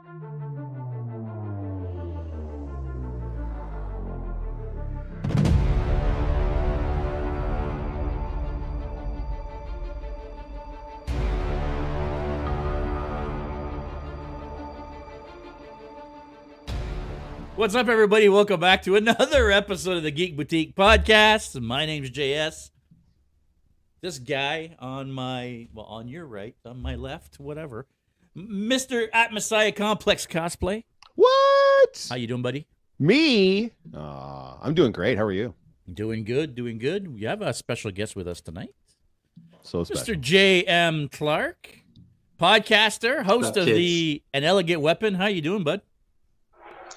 What's up, everybody? Welcome back to another episode of the Geek Boutique Podcast. My name's JS. This guy on my, well, on your right, on my left, whatever, Mr. At Messiah Complex Cosplay. What? How you doing, buddy? Me? Uh, I'm doing great. How are you? Doing good, doing good. We have a special guest with us tonight, So special. Mr. J.M. Clark, podcaster, host of up, the An Elegant Weapon. How you doing, bud?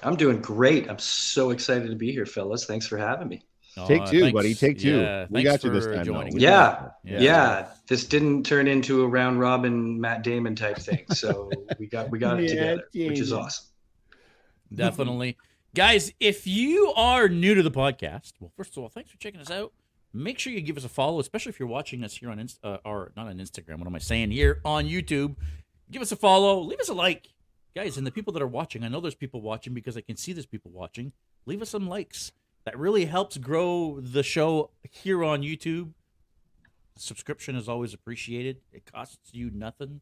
I'm doing great. I'm so excited to be here, fellas. Thanks for having me. Take two, thanks- buddy. Take two. yeah, We got you this time, joining Yeah. Yeah. Yeah. this didn't turn into a round robin Matt Damon type thing. So we got we got it Matt together, which is awesome. Definitely. Guys, if you are new to the podcast, well, first of all, thanks for checking us out. Make sure you give us a follow, especially if you're watching us here on Inst- uh, or not on Instagram. What am I saying here on YouTube? Give us a follow, leave us a like, guys. And the people that are watching, I know there's people watching because I can see there's people watching. Leave us some likes. That really helps grow the show here on YouTube. Subscription is always appreciated. It costs you nothing.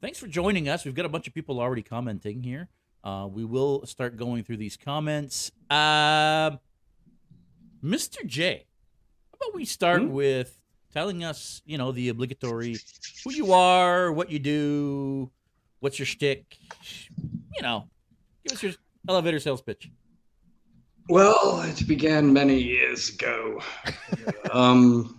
Thanks for joining us. We've got a bunch of people already commenting here. Uh, we will start going through these comments. Uh, Mr. J, how about we start Hmm? with telling us, you know, the obligatory who you are, what you do, what's your shtick, you know, give us your elevator sales pitch. Well, it began many years ago. um,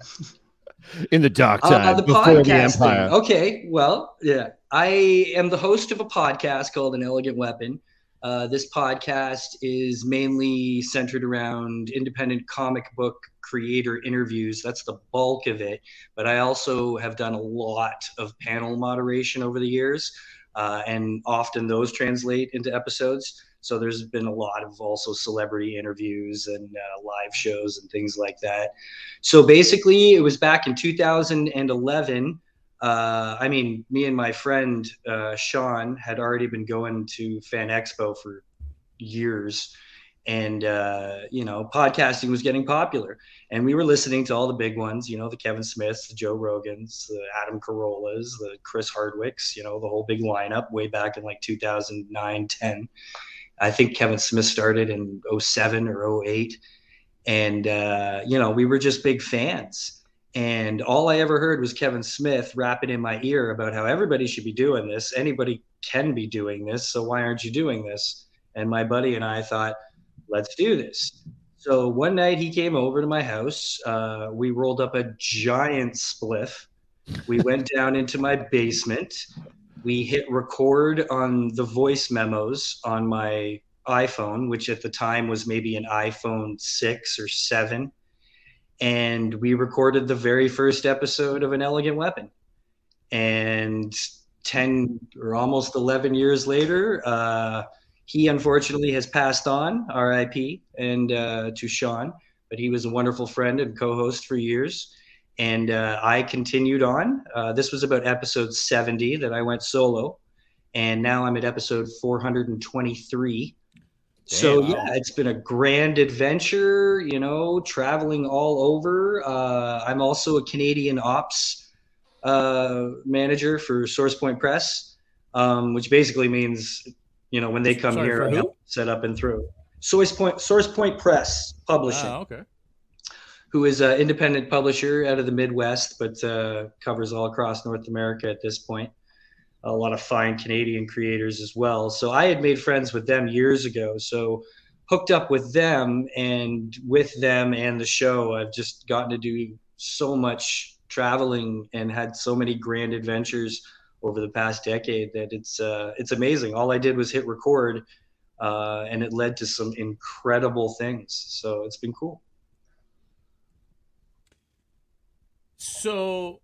In the dark uh, time the before the empire. Okay, well, yeah, I am the host of a podcast called An Elegant Weapon. Uh, this podcast is mainly centered around independent comic book creator interviews. That's the bulk of it. But I also have done a lot of panel moderation over the years, uh, and often those translate into episodes. So there's been a lot of also celebrity interviews and uh, live shows and things like that. So basically, it was back in 2011 uh, I mean, me and my friend uh, Sean had already been going to Fan Expo for years, and uh, you know, podcasting was getting popular, and we were listening to all the big ones, you know, the Kevin Smiths, the Joe Rogans, the Adam Carollas, the Chris Hardwicks, you know, the whole big lineup way back in like 2009, 10. I think Kevin Smith started in 07 or 08, and uh, you know, we were just big fans and all I ever heard was Kevin Smith rapping in my ear about how everybody should be doing this. Anybody can be doing this. So why aren't you doing this? And my buddy and I thought, let's do this. So one night he came over to my house. Uh, we rolled up a giant spliff. We went down into my basement. We hit record on the voice memos on my iPhone, which at the time was maybe an iPhone 6 or 7 and we recorded the very first episode of an elegant weapon. And 10 or almost 11 years later uh, he unfortunately has passed on rip and uh, to sean. But he was a wonderful friend and co-host for years and uh, i continued on uh, this was about episode 70 that i went solo and now i'm at episode 423 so yeah, it's been a grand adventure, you know, traveling all over. Uh, I'm also a Canadian ops uh, manager for SourcePoint Press, um, which basically means, you know, when they come Sorry, here, I help set up and through. SourcePoint SourcePoint Press Publishing, Ah, okay. Who is an independent publisher out of the Midwest, but uh, covers all across North America at this point a lot of fine Canadian creators as well. So I had made friends with them years ago. So hooked up with them and with them and the show, I've just gotten to do so much traveling and had so many grand adventures over the past decade that it's uh, it's amazing. All I did was hit record, uh, and it led to some incredible things. So it's been cool. So,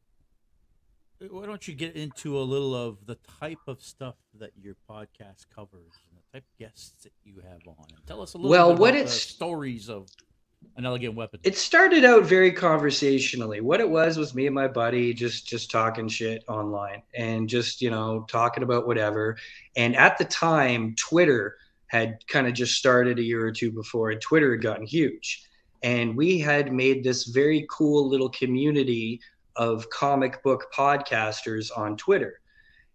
why don't you get into a little of the type of stuff that your podcast covers and the type of guests that you have on, and tell us a little Well, bit what it's- stories of an elegant weapon? It started out very conversationally. What it was was me and my buddy just just talking shit online and just, you know, talking about whatever. And at the time, Twitter had kind of just started a year or two before and Twitter had gotten huge. And we had made this very cool little community of comic book podcasters on Twitter.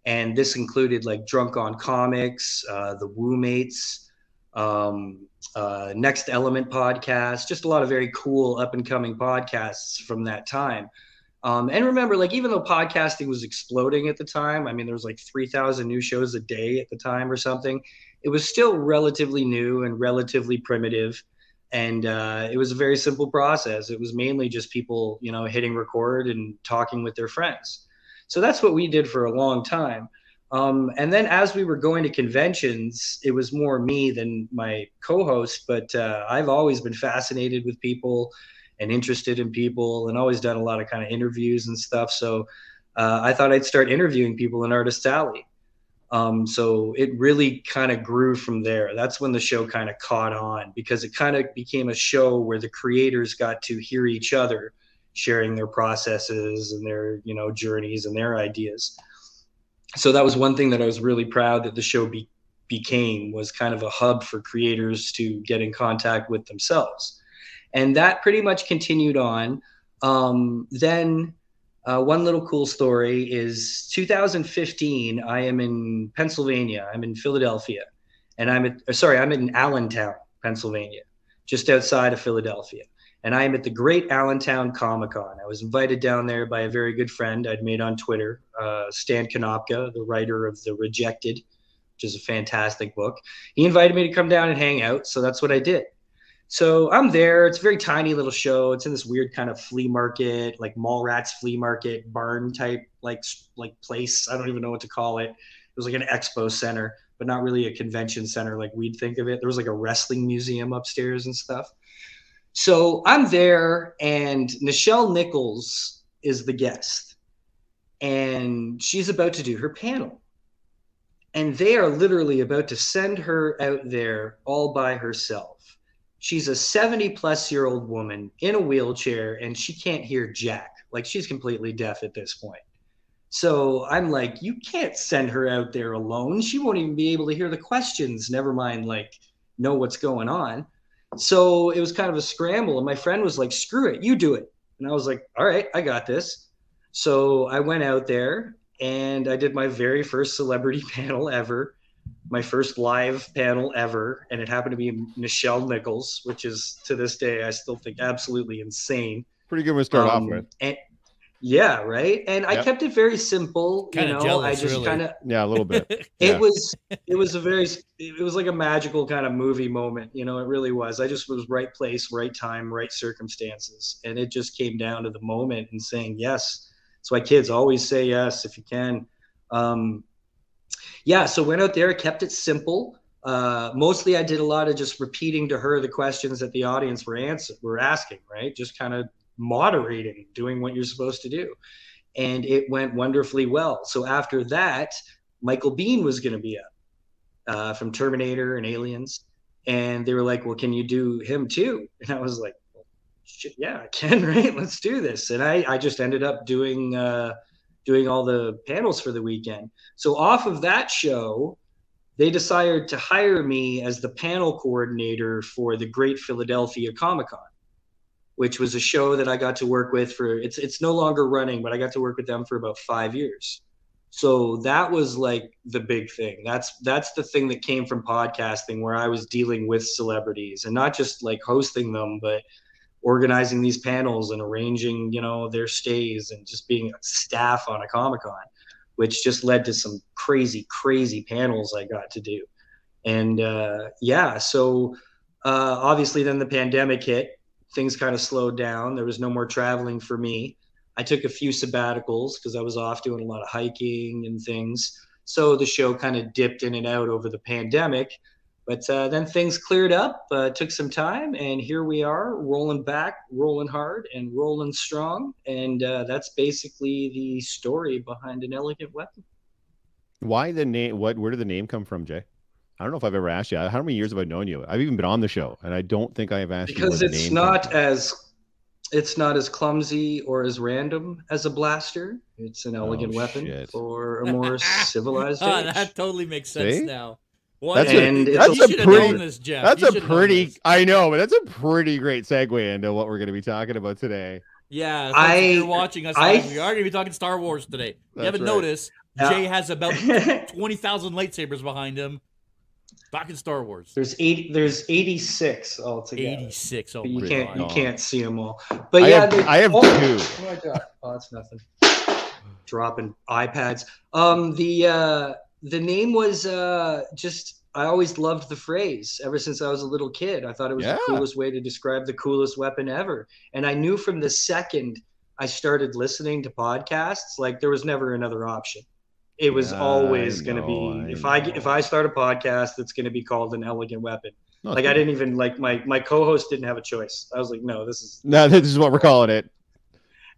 And this included like Drunk on Comics, uh, the Woo Mates, um, uh, Next Element podcast, just a lot of very cool up and coming podcasts from that time. Um, and remember, like even though podcasting was exploding at the time, I mean there was like three thousand new shows a day at the time or something. It was still relatively new and relatively primitive, and uh, it was a very simple process. It was mainly just people, you know, hitting record and talking with their friends. So that's what we did for a long time. Um, and then as we were going to conventions, it was more me than my co-host. But uh, I've always been fascinated with people and interested in people, and always done a lot of kind of interviews and stuff. So uh, I thought I'd start interviewing people in Artist Alley. Um, so it really kind of grew from there. That's when the show kind of caught on because it kind of became a show where the creators got to hear each other sharing their processes and their you know journeys and their ideas so that was one thing that I was really proud that the show be, became was kind of a hub for creators to get in contact with themselves, and that pretty much continued on. Um, then uh, one little cool story is 2015. I am in Pennsylvania. I'm in Philadelphia, and I'm at sorry, I'm in Allentown, Pennsylvania, just outside of Philadelphia and I am at the Great Allentown Comic Con. I was invited down there by a very good friend I'd made on Twitter, uh, Stan Konopka, the writer of The Rejected, which is a fantastic book. He invited me to come down and hang out, so that's what I did. So I'm there. It's a very tiny little show. It's in this weird kind of flea market, like mall rats flea market barn type, like like place. I don't even know what to call it. It was like an expo center, but not really a convention center like we'd think of it. There was like a wrestling museum upstairs and stuff. So I'm there, and Nichelle Nichols is the guest, and she's about to do her panel. And they are literally about to send her out there all by herself. She's a 70 plus year old woman in a wheelchair, and she can't hear Jack. Like she's completely deaf at this point. So I'm like, you can't send her out there alone. She won't even be able to hear the questions, never mind, like, know what's going on. So it was kind of a scramble. And my friend was like, screw it, you do it. And I was like, all right, I got this. So I went out there and I did my very first celebrity panel ever, my first live panel ever. And it happened to be Nichelle Nichols, which is to this day, I still think absolutely insane. Pretty good one to start Um, off with. And, yeah, right. And I kept it very simple. Kinda you know, I just really. kind of Yeah, a little bit. it Yeah. was it was a very it was like a magical kind of movie moment you know it really was i just was right place right time right circumstances and it just came down to the moment and saying yes that's why kids always say yes if you can um, yeah so went out there kept it simple uh, mostly i did a lot of just repeating to her the questions that the audience were answer were asking right just kind of moderating doing what you're supposed to do and it went wonderfully well so after that Michael Biehn was going to be up uh, from Terminator and Aliens, and they were like, "Well, can you do him too?" And I was like, well, "Yeah, I can. Right? Let's do this." And I, I just ended up doing uh, doing all the panels for the weekend. So off of that show, they decided to hire me as the panel coordinator for the Great Philadelphia Comic Con, which was a show that I got to work with for. It's it's no longer running, but I got to work with them for about five years so that was like the big thing that's that's the thing that came from podcasting where i was dealing with celebrities and not just like hosting them but organizing these panels and arranging you know their stays and just being staff on a comic-con which just led to some crazy crazy panels i got to do and uh, yeah so uh, obviously then the pandemic hit things kind of slowed down there was no more traveling for me I took a few sabbaticals because I was off doing a lot of hiking and things. So the show kind of dipped in and out over the pandemic. But uh, then things cleared up, uh, took some time, and here we are, rolling back, rolling hard, and rolling strong. And uh, that's basically the story behind an elegant weapon. Why the name? What? Where did the name come from, Jay? I don't know if I've ever asked you. How many years have I known you? I've even been on the show, and I don't think I have asked you. because where the it's name not as it's not as clumsy or as random as a blaster. It's an elegant Oh, weapon shit. for a more civilized Ah, age. that totally makes sense See? now. One, That's a- that's a pretty- this, Jeff. That's You a should have known pretty. I know, but that's a pretty great segue into what we're going to be talking about today. Yeah, I- if you're watching us I- we are going to be talking Star Wars today. You haven't right. noticed, Yeah. Jay has about twenty thousand lightsabers behind him. Talking Star Wars. there's eight. There's 86 altogether. Eighty-six. Oh you can't god. you can't see them all. But I yeah, have, they- I have oh, two. Oh my god! Oh, that's nothing. Dropping iPads. Um, the uh, the name was uh, just. I always loved the phrase ever since I was a little kid. I thought it was Yeah. the coolest way to describe the coolest weapon ever. And I knew from the second I started listening to podcasts, like there was never another option. It was Yeah, always going to be I if I if I start a podcast, it's going to be called an elegant weapon. Like I didn't even like my my co-host didn't have a choice. I was like, no, this is No, this is what we're calling it.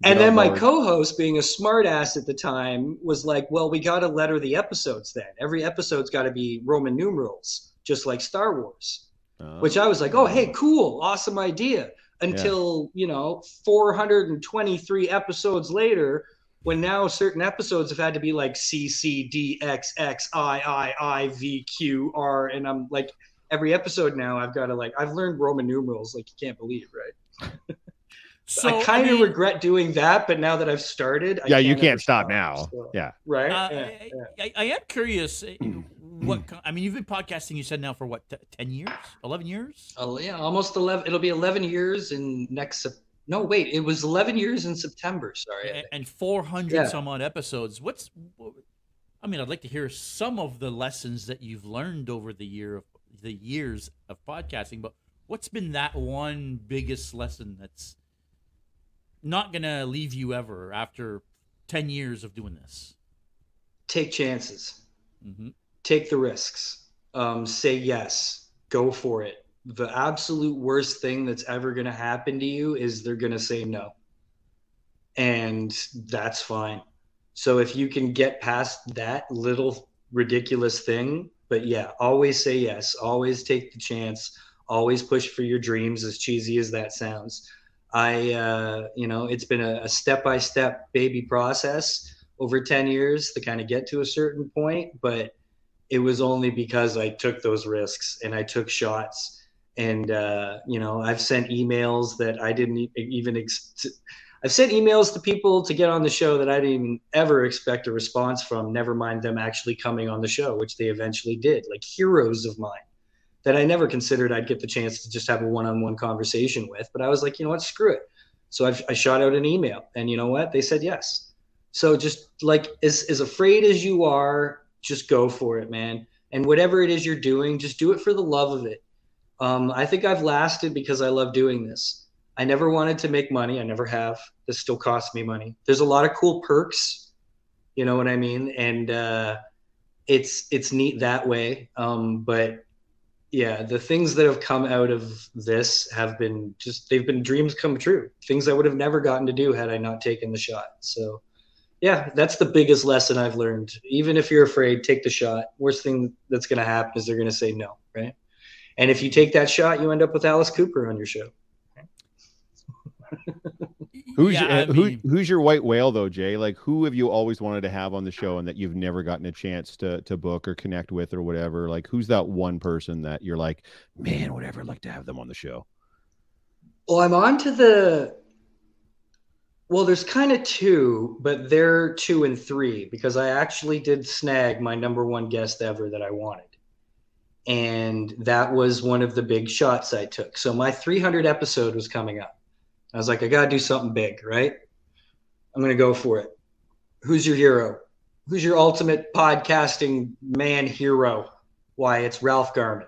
And then my co-host, being a smartass at the time, was like, "Well, we got to letter the episodes. Then every episode's got to be Roman numerals, just like Star Wars." Oh. Which I was like, "Oh, hey, cool, awesome idea." Until you know, 423 episodes later, when now certain episodes have had to be like C C D X X I I I V Q R, and I'm like, every episode now I've got to like, I've learned Roman numerals like you can't believe, right? So I kind of mean, regret doing that, but now that I've started, I yeah, you can't stop now. so- Yeah. right? Uh, Yeah, I, yeah. I, I am curious. uh, what I mean, you've been podcasting. You said now for what, t- ten years, eleven years? Oh, yeah, almost eleven. It'll be eleven years in next. No, wait, it was eleven years in September. Sorry. I A- think. and 400 Yeah. some odd episodes. What's, I mean, I'd like to hear some of the lessons that you've learned over the year of the years of podcasting. But what's been that one biggest lesson that's not gonna leave you ever after 10 years of doing this? Take chances. hmm Take the risks. Um, say yes. Go for it. The absolute worst thing that's ever going to happen to you is they're going to say no, and that's fine. So if you can get past that little ridiculous thing, but yeah, always say yes. Always take the chance. Always push for your dreams, as cheesy as that sounds. I, uh, you know, it's been a step by step baby process over 10 years to kind of get to a certain point, but it was only because I took those risks and I took shots. And, uh, you know, I've sent emails that I didn't even, ex- I've sent emails to people to get on the show that I didn't even ever expect a response from, never mind them actually coming on the show, which they eventually did, like heroes of mine that I never considered I'd get the chance to just have a one-on-one conversation with. But I was like, you know what, screw it. So I, I shot out an email, and you know what? They said yes. So just like as as afraid as you are, just go for it, man. And whatever it is you're doing, just do it for the love of it. Um, I think I've lasted because I love doing this. I never wanted to make money. I never have. This still costs me money. There's a lot of cool perks, you know what I mean, and uh, it's it's neat that way. Um, but yeah, the things that have come out of this have been just they've been dreams come true. Things I would have never gotten to do had I not taken the shot. So yeah, that's the biggest lesson I've learned. Even if you're afraid, take the shot. Worst thing that's going to happen is they're going to say no, right? And if you take that shot, you end up with Alice Cooper on your show. Who's yeah, your, I uh, who, who's your white whale though, Jay? Like who have you always wanted to have on the show and that you've never gotten a chance to to book or connect with or whatever? Like who's that one person that you're like, man, would ever like to have them on the show? Well, I'm on to the. Well, there's kind of two, but they're two and three because I actually did snag my number one guest ever that I wanted. And that was one of the big shots I took. So my 300 episode was coming up. I was like, I got to do something big, right? I'm to go for it. Who's your hero? Who's your ultimate podcasting man hero? Why, it's Ralph Garman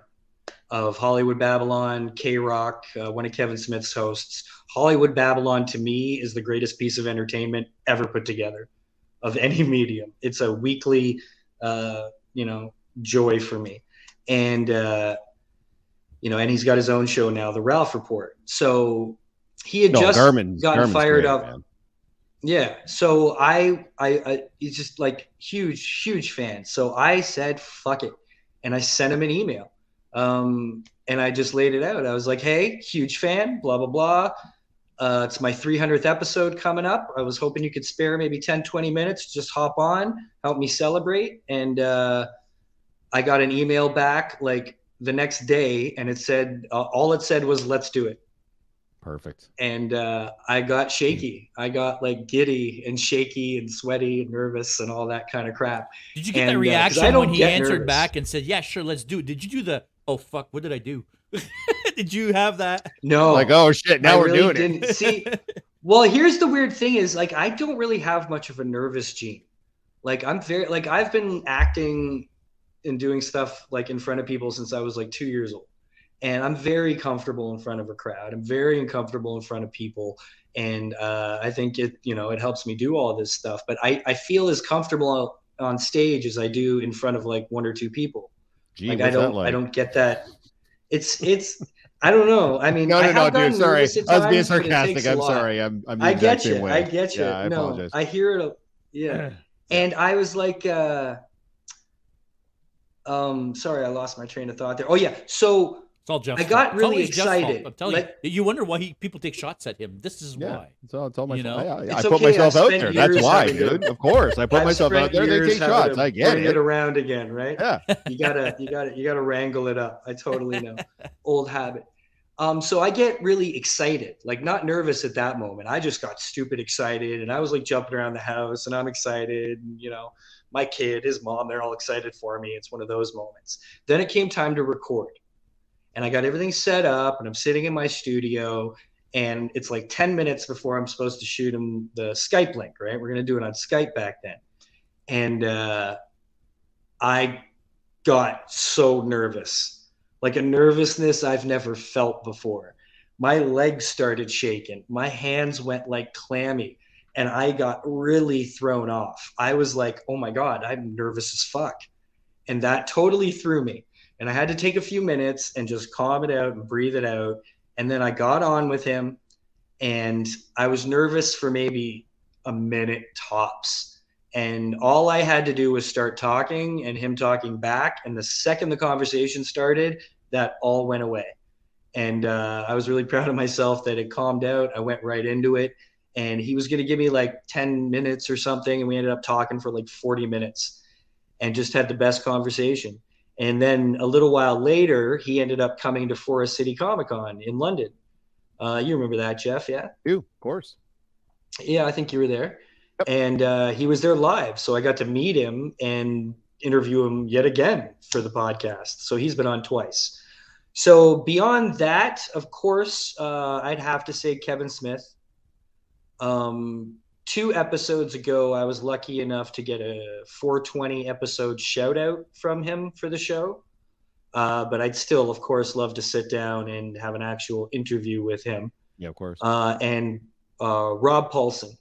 of Hollywood Babylon, KROQ, uh, one of Kevin Smith's hosts. Hollywood Babylon to me is the greatest piece of entertainment ever put together of any medium. It's a weekly, uh, you know, joy for me. And, uh, you know, and he's got his own show now, The Ralph Report. So he had No, just Garman, gotten Garman's fired great, up. man. Yeah. So I, I, I, he's just like huge, huge fan. So I said, fuck it. and I sent him an email. Um, and I just laid it out. I was like, "Hey, huge fan, blah blah blah. Uh, it's my 300th episode coming up. I was hoping you could spare maybe 10, 20 minutes, just hop on, help me celebrate." And uh, I got an email back like the next day, and it said uh, all it said was, "Let's do it." Perfect. and uh, I got shaky. I got like giddy and shaky and sweaty and nervous and all that kind of crap. Did you get And, that uh, 'cause reaction I when he answered nervous. back and said, "Yeah, sure, let's do it"? Did you do the "Oh fuck, what did I do"? did you have that? No, Like, oh shit, now I we're really doing it. didn't see. Well, here's the weird thing: is like I don't really have much of a nervous gene. Like I'm very like I've been acting and doing stuff like in front of people since I was like two years old, and I'm very comfortable in front of a crowd. I'm very uncomfortable in front of people, and uh, I think it you know it helps me do all this stuff. But I I feel as comfortable on stage as I do in front of like one or two people. Gee, like I don't like? I don't get that. It's it's I don't know. I mean, No, I no, no, dude. Sorry, I was being times, but it sarcastic. I'm sorry. I'm. I'm I get you. way. I get you. Yeah, I no, apologize. I hear it. a- Yeah, and I was like, uh, um, sorry, I lost my train of thought there. Oh yeah, so It's all Jeff's I got fault. Really always excited. I'm telling Like- you, you wonder why he, people take shots at him. This is Yeah, why. it's all, it's all my You fault. know? I, I It's put okay, myself I've out there. That's why, dude. Of course, I put I've myself out there. They take shots. I get it. it around again, right? Yeah. you gotta you gotta you gotta wrangle it up i totally know old habit um so i get really excited like not nervous at that moment i just got stupid excited and i was like jumping around the house and i'm excited and you know my kid his mom they're all excited for me it's one of those moments then it came time to record and i got everything set up and i'm sitting in my studio and it's like 10 minutes before i'm supposed to shoot him the skype link right we're going to do it on skype back then and uh I got so nervous, like a nervousness I've never felt before. My legs started shaking, my hands went like clammy, and I got really thrown off. I was like, oh my God, I'm nervous as fuck. And that totally threw me. And I had to take a few minutes and just calm it out and breathe it out. And then I got on with him, and I was nervous for maybe a minute tops and all I had to do was start talking and him talking back. And the second the conversation started, that all went away. And uh, I was really proud of myself that it calmed out. I went right into it. And he was going to give me like 10 minutes or something. And we ended up talking for like 40 minutes and just had the best conversation. And then a little while later, he ended up coming to Forest City Comic Con in London. Uh, you remember that, Jeff? Yeah. You, of course. Yeah, I think you were there. Yep. And uh, he was there live. So I got to meet him and interview him yet again for the podcast. So he's been on twice. So beyond that, of course, uh, I'd have to say Kevin Smith. Um, two episodes ago, I was lucky enough to get a 420 episode shout out from him for the show. Uh, but I'd still, of course, love to sit down and have an actual interview with him Yeah, of course. uh, and uh, Rob Paulsen,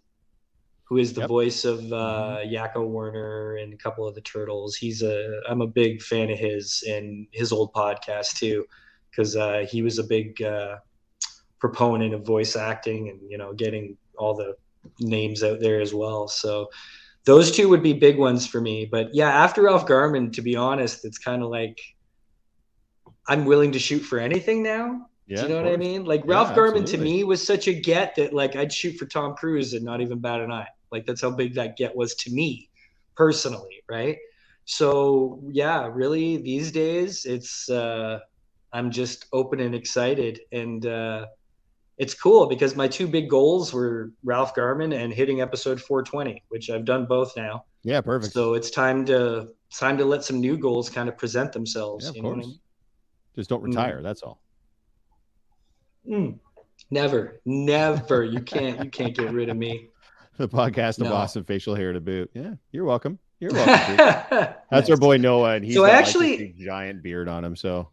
who is the Yep. voice of uh, Yakko Warner and a couple of the Turtles. He's a I'm a big fan of his and his old podcast too, because uh, he was a big uh, proponent of voice acting and you know getting all the names out there as well. So those two would be big ones for me. But yeah, after Ralph Garman, to be honest, it's kind of like I'm willing to shoot for anything now. yeah, Do you know what I mean? Like Yeah, Ralph Garman to me was such a get that like I'd shoot for Tom Cruise and not even bat an eye. Like that's how big that get was to me personally, right? So yeah, really these days it's uh I'm just open and excited and uh it's cool because my two big goals were Ralph Garman and hitting episode 420, which I've done both now. Yeah, perfect. So it's time to it's time to let some new goals kind of present themselves. yeah, of you know what I course. mean? Just don't Mm. retire. That's all. Mm. Never, never. You can't. You can't get rid of me. The podcast of No. Boston facial hair to boot. Yeah, you're welcome. You're welcome. That's our boy Noah, and he's So got, actually- big giant beard on him. So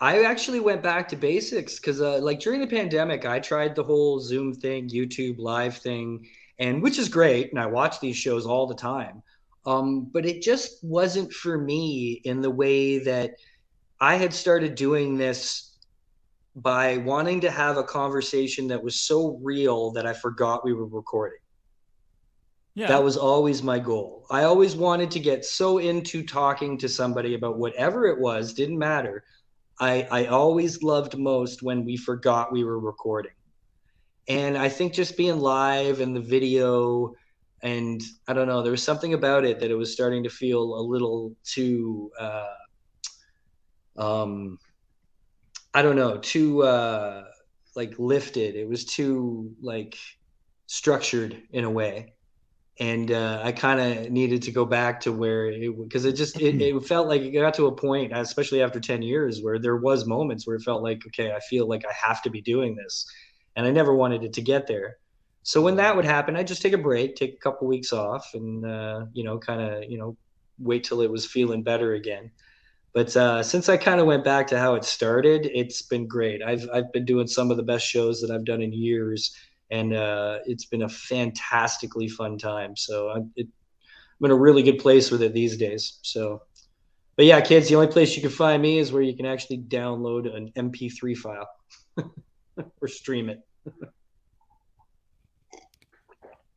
I actually went back to basics because, uh, like, during the pandemic, I tried the whole Zoom thing, YouTube live thing, and which is great. And I watch these shows all the time. Um, but it just wasn't for me in the way that I had started doing this by wanting to have a conversation that was so real that I forgot we were recording. Yeah. That was always my goal. I always wanted to get so into talking to somebody about whatever it was, didn't matter. I, I always loved most when we forgot we were recording. And I think just being live and the video, and I don't know, there was something about it that it was starting to feel a little too, uh, um, I don't know, too uh, like lifted. It was too like structured in a way and uh, I kind of needed to go back to where it because it just it, it felt like it got to a point, especially after ten years, where there was moments where it felt like okay, I feel like I have to be doing this, and I never wanted it to get there. So when that would happen, I'd just take a break, take a couple weeks off, and uh, you know, kind of you know, wait till it was feeling better again. But uh, since I kind of went back to how it started, it's been great. I've I've been doing some of the best shows that I've done in years and uh, it's been a fantastically fun time. So I'm, it, I'm in a really good place with it these days. So, but yeah, kids, the only place you can find me is where you can actually download an MP3 file or stream it.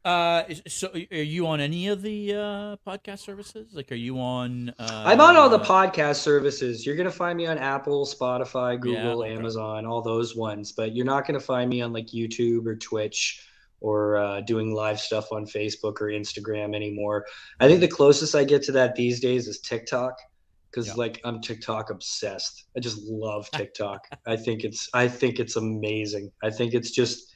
Uh, so are you on any of the uh, podcast services? Like, are you on? Uh, I'm on all the podcast services. You're gonna find me on Apple, Spotify, Google, okay. Amazon, all those ones. But you're not gonna find me on like YouTube or Twitch or uh, doing live stuff on Facebook or Instagram anymore. I think the closest I get to that these days is TikTok because Yeah. like I'm TikTok obsessed. I just love TikTok. I think it's I think it's amazing. I think it's just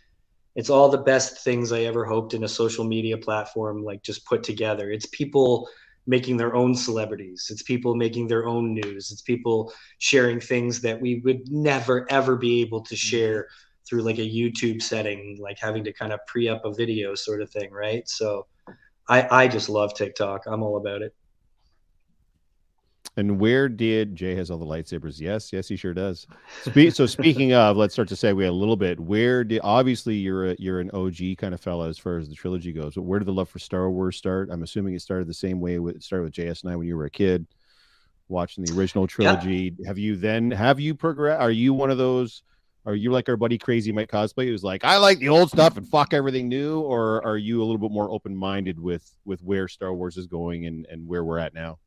it's all the best things I ever hoped in a social media platform like just put together. It's people making their own celebrities. It's people making their own news. It's people sharing things that we would never ever be able to mm-hmm. share through like a YouTube setting, like having to kind of pre-up a video sort of thing, right? So I I just love TikTok. I'm all about it. And where did Jay has all the lightsabers? Yes, yes, he sure does. Spe- so speaking of, let's start to segue a little bit. Where did obviously you're a, you're an OG kind of fellow as far as the trilogy goes, but where did the love for Star Wars start? I'm assuming it started the same way with it started with JS9 when you were a kid, watching the original trilogy. Have you then have you progressed? Are you one of those? Are you like our buddy Crazy Mike Cosplay, who's like, I like the old stuff and fuck everything new, or are you a little bit more open minded with with where Star Wars is going and and where we're at now?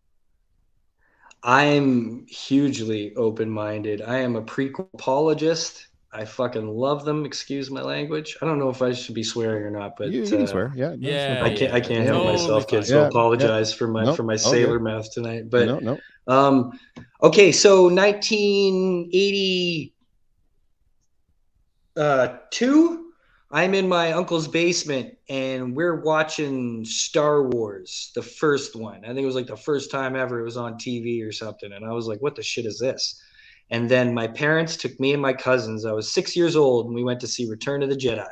I'm hugely open-minded. I am a prequel apologist. I fucking love them. Excuse my language. I don't know if I should be swearing or not, but you, you can uh, swear, yeah. no, yeah. I can't. I can't help Totally myself, fine. kids. So yeah. apologize for my Nope, for my sailor good. mouth tonight. But no, no. um, okay, so 1982. I'm in my uncle's basement and we're watching Star Wars, the first one. I think it was like the first time ever it was on TV or something. And I was like, what the shit is this? And then my parents took me and my cousins. I was six years old and we went to see Return of the Jedi.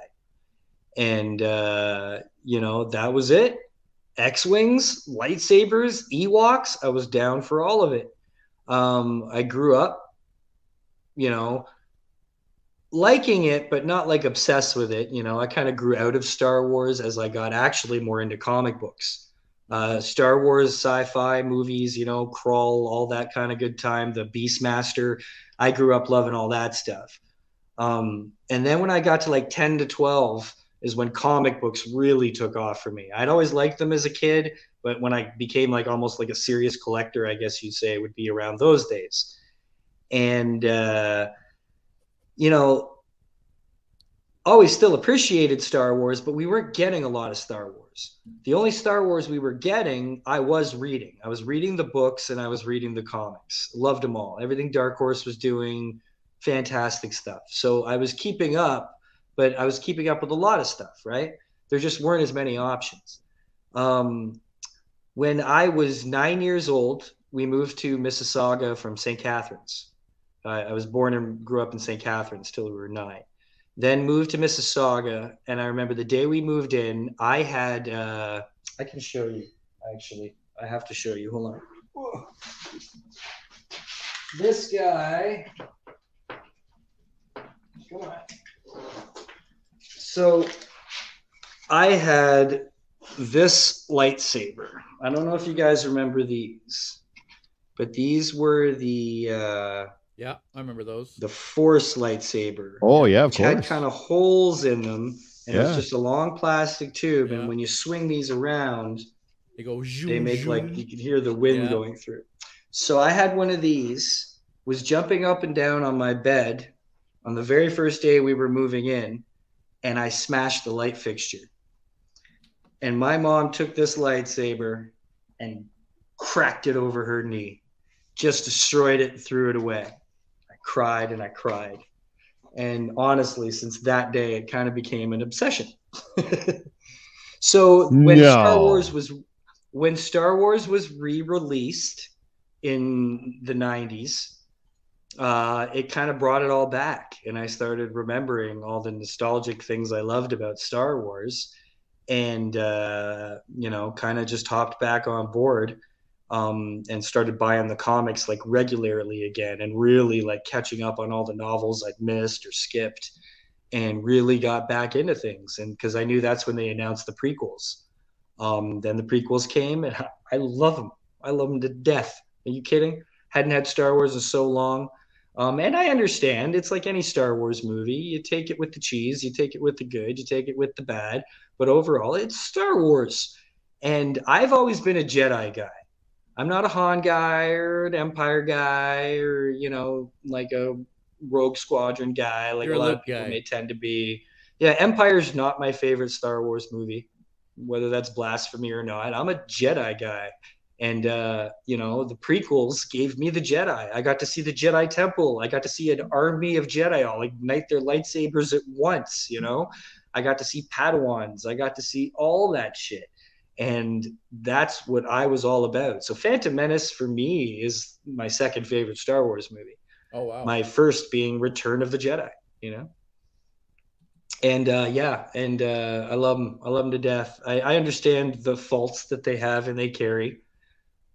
And, uh, you know, that was it. X Wings, lightsabers, Ewoks. I was down for all of it. Um, I grew up, you know, liking it, but not like obsessed with it. You know, I kind of grew out of Star Wars as I got actually more into comic books. Uh, Star Wars sci-fi movies, you know, Krull, all that kind of good time. The Beastmaster, I grew up loving all that stuff. Um, and then when I got to like 10 to 12 is when comic books really took off for me. I'd always liked them as a kid, but when I became like almost like a serious collector, I guess you'd say it would be around those days. And, uh, you know, always still appreciated Star Wars, but we weren't getting a lot of Star Wars. The only Star Wars we were getting, I was reading. I was reading the books and I was reading the comics. Loved them all. Everything Dark Horse was doing, fantastic stuff. So I was keeping up, but I was keeping up with a lot of stuff, right? There just weren't as many options. Um, when I was nine years old, we moved to Mississauga from St. Catharines. I, I was born and grew up in St. Catharines till we were nine. Then moved to Mississauga, and I remember the day we moved in. I had uh, I can show you actually. I have to show you. Hold on. This guy. Come on. So I had this lightsaber. I don't know if you guys remember these, but these were the uh, Yeah, I remember those. the Force lightsaber Oh yeah, of which had kind of holes in them and Yeah. it's just a long plastic tube. Yeah. And when you swing these around, They go. they make like you can hear the wind Yeah. going through. So I had one of these, was jumping up and down on my bed on the very first day we were moving in, and I smashed the light fixture. And my mom took this lightsaber and cracked it over her knee, just destroyed it and threw it away. Cried and I cried. And honestly, since that day, it kind of became an obsession. so when Star Wars was when Star Wars was re-released in the 90s, uh, it kind of brought it all back. And I started remembering all the nostalgic things I loved about Star Wars and, uh, you know, kind of just hopped back on board um, and started buying the comics like regularly again and really like catching up on all the novels I'd missed or skipped and really got back into things. And because I knew that's when they announced the prequels. Um, then the prequels came and I, love them. I love them to death. Are you kidding? Hadn't had Star Wars in so long. Um, and I understand it's like any Star Wars movie. You take it with the cheese, you take it with the good, you take it with the bad. But overall, it's Star Wars. And I've always been a Jedi guy. I'm not a Han guy or an Empire guy or, you know, like a Rogue Squadron guy, like You're a lot Luke of people guy. may tend to be. Yeah, Empire's not my favorite Star Wars movie, whether that's blasphemy or not. I'm a Jedi guy. And uh, you know, the prequels gave me the Jedi. I got to see the Jedi Temple. I got to see an army of Jedi all ignite their lightsabers at once. You know, I got to see Padawans. I got to see all that shit, and that's what I was all about. So, Phantom Menace for me is my second favorite Star Wars movie. Oh wow. My first being Return of the Jedi. You know. And uh, yeah, and uh, I love them. I love them to death. I, I understand the faults that they have and they carry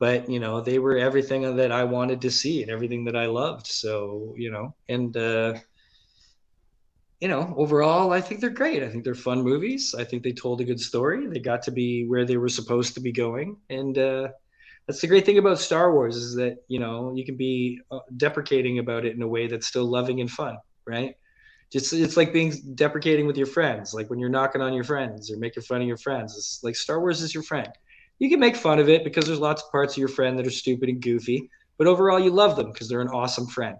but you know they were everything that i wanted to see and everything that i loved so you know and uh you know overall i think they're great. I think they're fun movies. I think they told a good story. They got to be where they were supposed to be going. And uh that's the great thing about star wars is that you know you can be uh, deprecating about it in a way that's still loving and fun right? Just it's like being deprecating with your friends. Like when you're knocking on your friends or making fun of your friends it's like star wars is your friend. You can make fun of it because there's lots of parts of your friend that are stupid and goofy, but overall you love them because they're an awesome friend.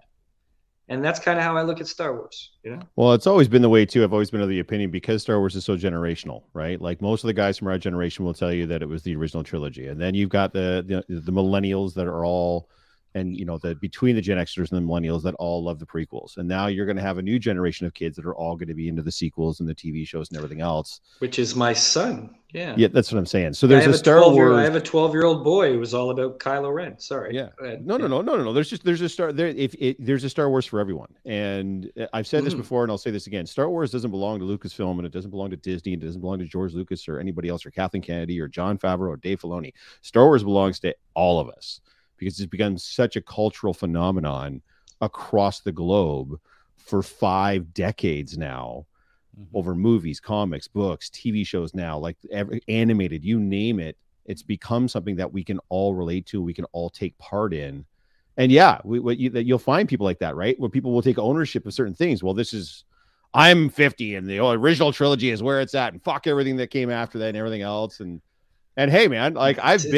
And that's kind of how I look at Star Wars, you know? Well, it's always been the way too. I've always been of the opinion because Star Wars is so generational, right? Like most of the guys from our generation will tell you that it was the original trilogy, and then you've got the the, the millennials that are all, and you know the between the Gen Xers and the millennials that all love the prequels, and now you're going to have a new generation of kids that are all going to be into the sequels and the TV shows and everything else. Which is my son. Yeah. Yeah, that's what I'm saying. So there's a Star 12 Wars. I have a 12 year old boy who was all about Kylo Ren. Sorry. Yeah. No, no, no, no, no, no. There's just there's a star there. If it, there's a Star Wars for everyone, and uh, I've said this Mhm. before, and I'll say this again: Star Wars doesn't belong to Lucasfilm, and it doesn't belong to Disney, and it doesn't belong to George Lucas or anybody else, or Kathleen Kennedy, or Jon Favreau, or Dave Filoni. Star Wars belongs to all of us because it's become such a cultural phenomenon across the globe for five decades now Mhm. over movies, comics, books, TV shows now, like every, animated, you name it. It's become something that we can all relate to, we can all take part in. And yeah, we, what you, that you'll find people like that, right? Where people will take ownership of certain things. Well, this is, I'm 50 and the original trilogy is where it's at, and fuck everything that came after that and everything else. And and hey, man, like I've It's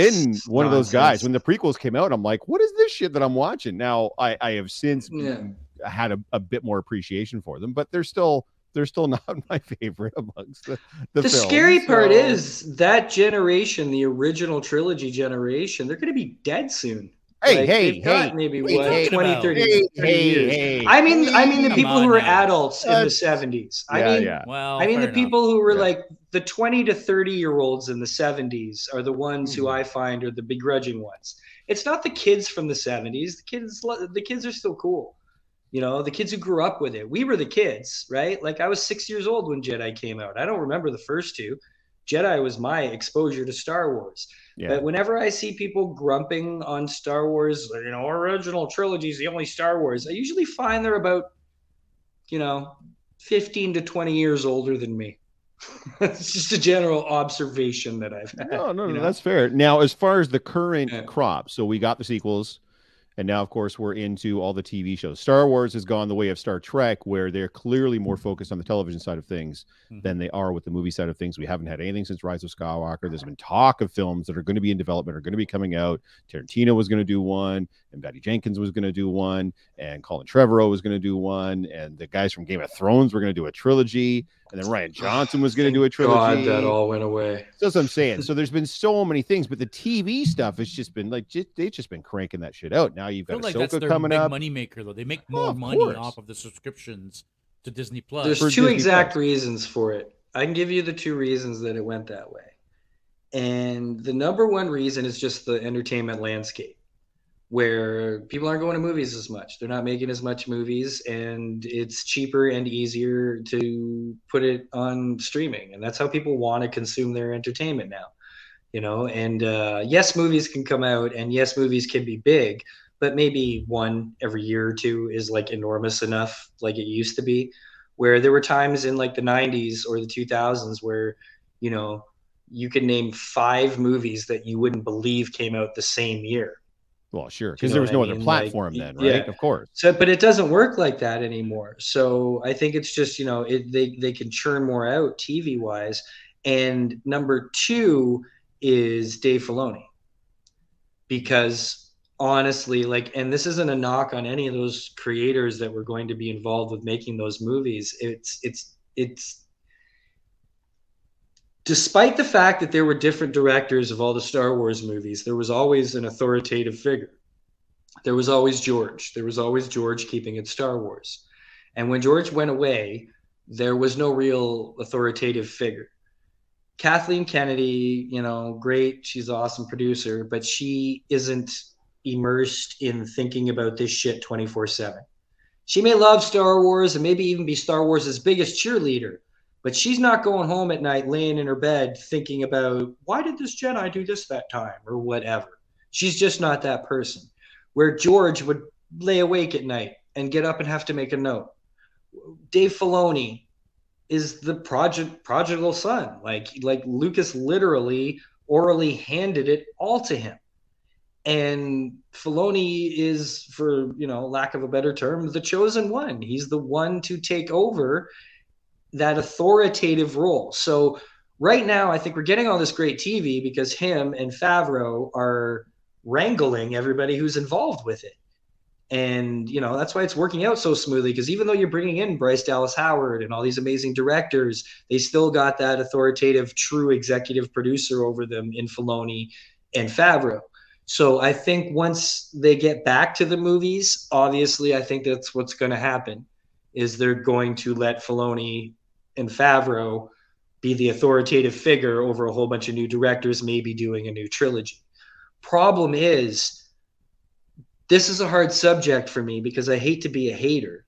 been one of those guys when the prequels came out. I'm like, what is this shit that I'm watching? Now I I have since Yeah. had a, a bit more appreciation for them, but they're still they're still not my favorite amongst the the, The films, scary part is that generation, the original trilogy generation, they're going to be dead soon. hey Like, hey they've got hey maybe what what 20, 30, hey 30 hey years. hey. I mean, I mean the people who were now. adults in the That's- seventies. I yeah mean, yeah Well, I mean the enough. people who were Yeah. like the twenty to thirty year olds in the seventies are the ones who Mhm. I find are the begrudging ones. It's not the kids from the seventies. The kids, the kids are still cool. You know, the kids who grew up with it. We were the kids, right? Like I was six years old when Jedi came out. I don't remember the first two. Jedi was my exposure to Star Wars. yeah. But whenever I see people grumping on Star Wars, you know, original trilogy is the only Star Wars, I usually find they're about, you know, 15 to 20 years older than me. it's just a general observation that I've had. No, no, no, know? that's fair. Now, as far as the current Yeah. crop, so we got the sequels. And now, of course, we're into all the TV shows. Star Wars has gone the way of Star Trek, where they're clearly more focused on the television side of things Mhm. than they are with the movie side of things. We haven't had anything since Rise of Skywalker. There's been talk of films that are going to be in development, are going to be coming out. Tarantino was going to do one, and Patty Jenkins was going to do one, and Colin Trevorrow was going to do one, and the guys from Game of Thrones were going to do a trilogy, and then Rian Johnson was going to do a trilogy. God, that all went away. That's what I'm saying. So there's been so many things, but the TV stuff has just been like just, they've just been cranking that shit out. Now you've got feel like that's Ahsoka their coming big up. money maker, though. They make Oh, more of money course. off of the subscriptions to Disney Plus. There's For two Disney exact Plus. reasons for it. I can give you the two reasons that it went that way. And the number one reason is just the entertainment landscape, where people aren't going to movies as much. They're not making as much movies, and it's cheaper and easier to put it on streaming. And that's how people want to consume their entertainment now. You know, and uh, yes, movies can come out, and yes, movies can be big, but maybe one every year or two is like enormous enough, like it used to be where there were times in like the 90s or the 2000s where you know you could name five movies that you wouldn't believe came out the same year Well, sure, because there was no I other mean? Like, platform y- then, right? yeah. Of course. so but it doesn't work like that anymore so i think it's just you know it, they they can churn more out tv wise and number two is dave filoni because honestly like and this isn't a knock on any of those creators that were going to be involved with making those movies it's it's it's despite the fact that there were different directors of all the star wars movies there was always an authoritative figure. There was always george. There was always george keeping it star wars. And when george went away there was no real authoritative figure. Kathleen kennedy you know great she's an awesome producer but she isn't immersed in thinking about this shit 24 7 she may love star wars and maybe even be star wars' biggest cheerleader but she's not going home at night laying in her bed thinking about why did this jedi do this that time? or whatever. She's just not that person. Where george would lay awake at night and get up and have to make a note. Dave filoni is the project prodigal son. Like like lucas literally orally handed it all to him. And Filoni is, for you know, lack of a better term, the chosen one. He's the one to take over that authoritative role. So right now, I think we're getting all this great TV because him and Favreau are wrangling everybody who's involved with it. And you know that's why it's working out so smoothly. Because even though you're bringing in Bryce Dallas Howard and all these amazing directors, they still got that authoritative, true executive producer over them in Filoni and Favreau. So I think once they get back to the movies, obviously I think that's what's going to happen is they're going to let Filoni and Favreau be the authoritative figure over a whole bunch of new directors maybe doing a new trilogy. Problem is this is a hard subject for me because I hate to be a hater.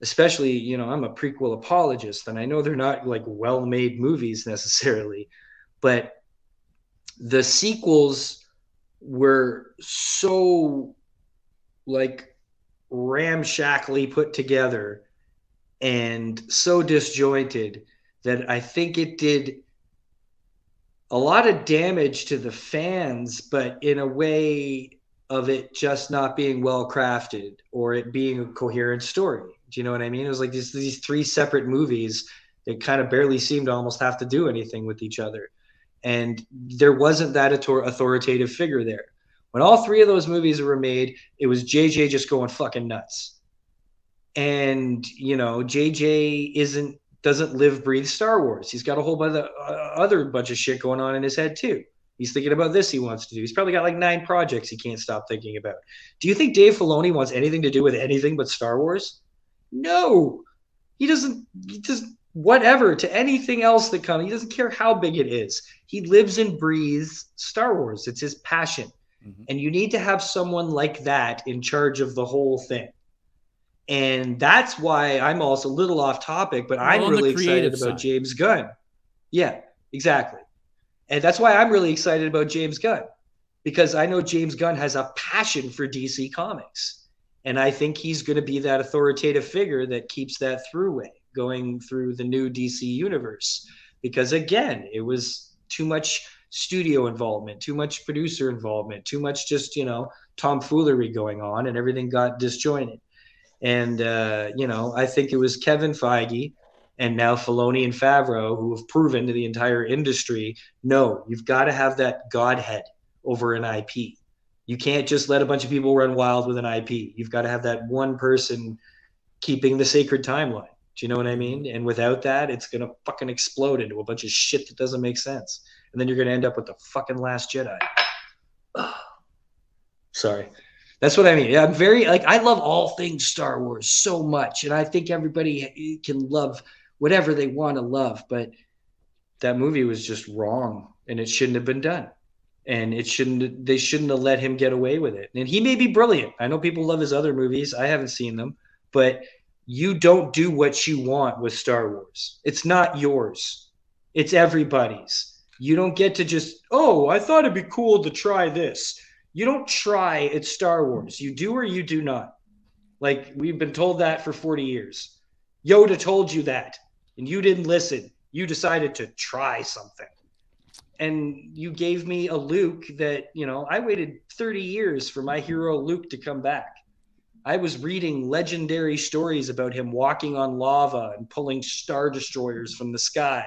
Especially, you know, I'm a prequel apologist and I know they're not like well-made movies necessarily, but the sequels were so like ramshackly put together and so disjointed that I think it did a lot of damage to the fans, but in a way of it just not being well crafted or it being a coherent story. Do you know what I mean? It was like these these three separate movies that kind of barely seemed to almost have to do anything with each other and there wasn't that authoritative figure there. When all three of those movies were made, it was JJ just going fucking nuts. And you know, JJ isn't doesn't live breathe Star Wars. He's got a whole bunch of uh, other bunch of shit going on in his head too. He's thinking about this he wants to do. He's probably got like nine projects he can't stop thinking about. Do you think Dave Filoni wants anything to do with anything but Star Wars? No. He doesn't he just whatever to anything else that comes. He doesn't care how big it is. He lives and breathes Star Wars. It's his passion. Mhm. And you need to have someone like that in charge of the whole thing. And that's why I'm also a little off topic, but I'm really excited creative about. James Gunn. Yeah, exactly. And that's why I'm really excited about James Gunn because I know James Gunn has a passion for DC Comics. And I think he's going to be that authoritative figure that keeps that throughway going through the new DC universe. Because again, it was too much studio involvement, too much producer involvement, too much just, you know, tomfoolery going on, and everything got disjointed. And uh, you know, I think it was Kevin Feige and now Filoni and Favreau who have proven to the entire industry, no, you've got to have that godhead over an IP. You can't just let a bunch of people run wild with an IP. You've got to have that one person keeping the sacred timeline. Do you know what I mean? And without that, it's gonna fucking explode into a bunch of shit that doesn't make sense. And then you're gonna end up with the fucking last Jedi. Sorry. That's what I mean. I'm very like I love all things Star Wars so much, and I think everybody eh, can love whatever they want to love, but that movie was just wrong, and it shouldn't have been done, and it shouldn't. They shouldn't have let him get away with it. And he may be brilliant. I know people love his other movies. I haven't seen them, but you don't do what you want with Star Wars. It's not yours. It's everybody's. You don't get to just, oh, I thought it'd be cool to try this. You don't try at Star Wars. You do or you do not. Like we've been told that for 40 years. Yoda told you that and you didn't listen. You decided to try something. And you gave me a Luke that, you know, I waited 30 years for my hero Luke to come back. I was reading legendary stories about him walking on lava and pulling star destroyers from the sky.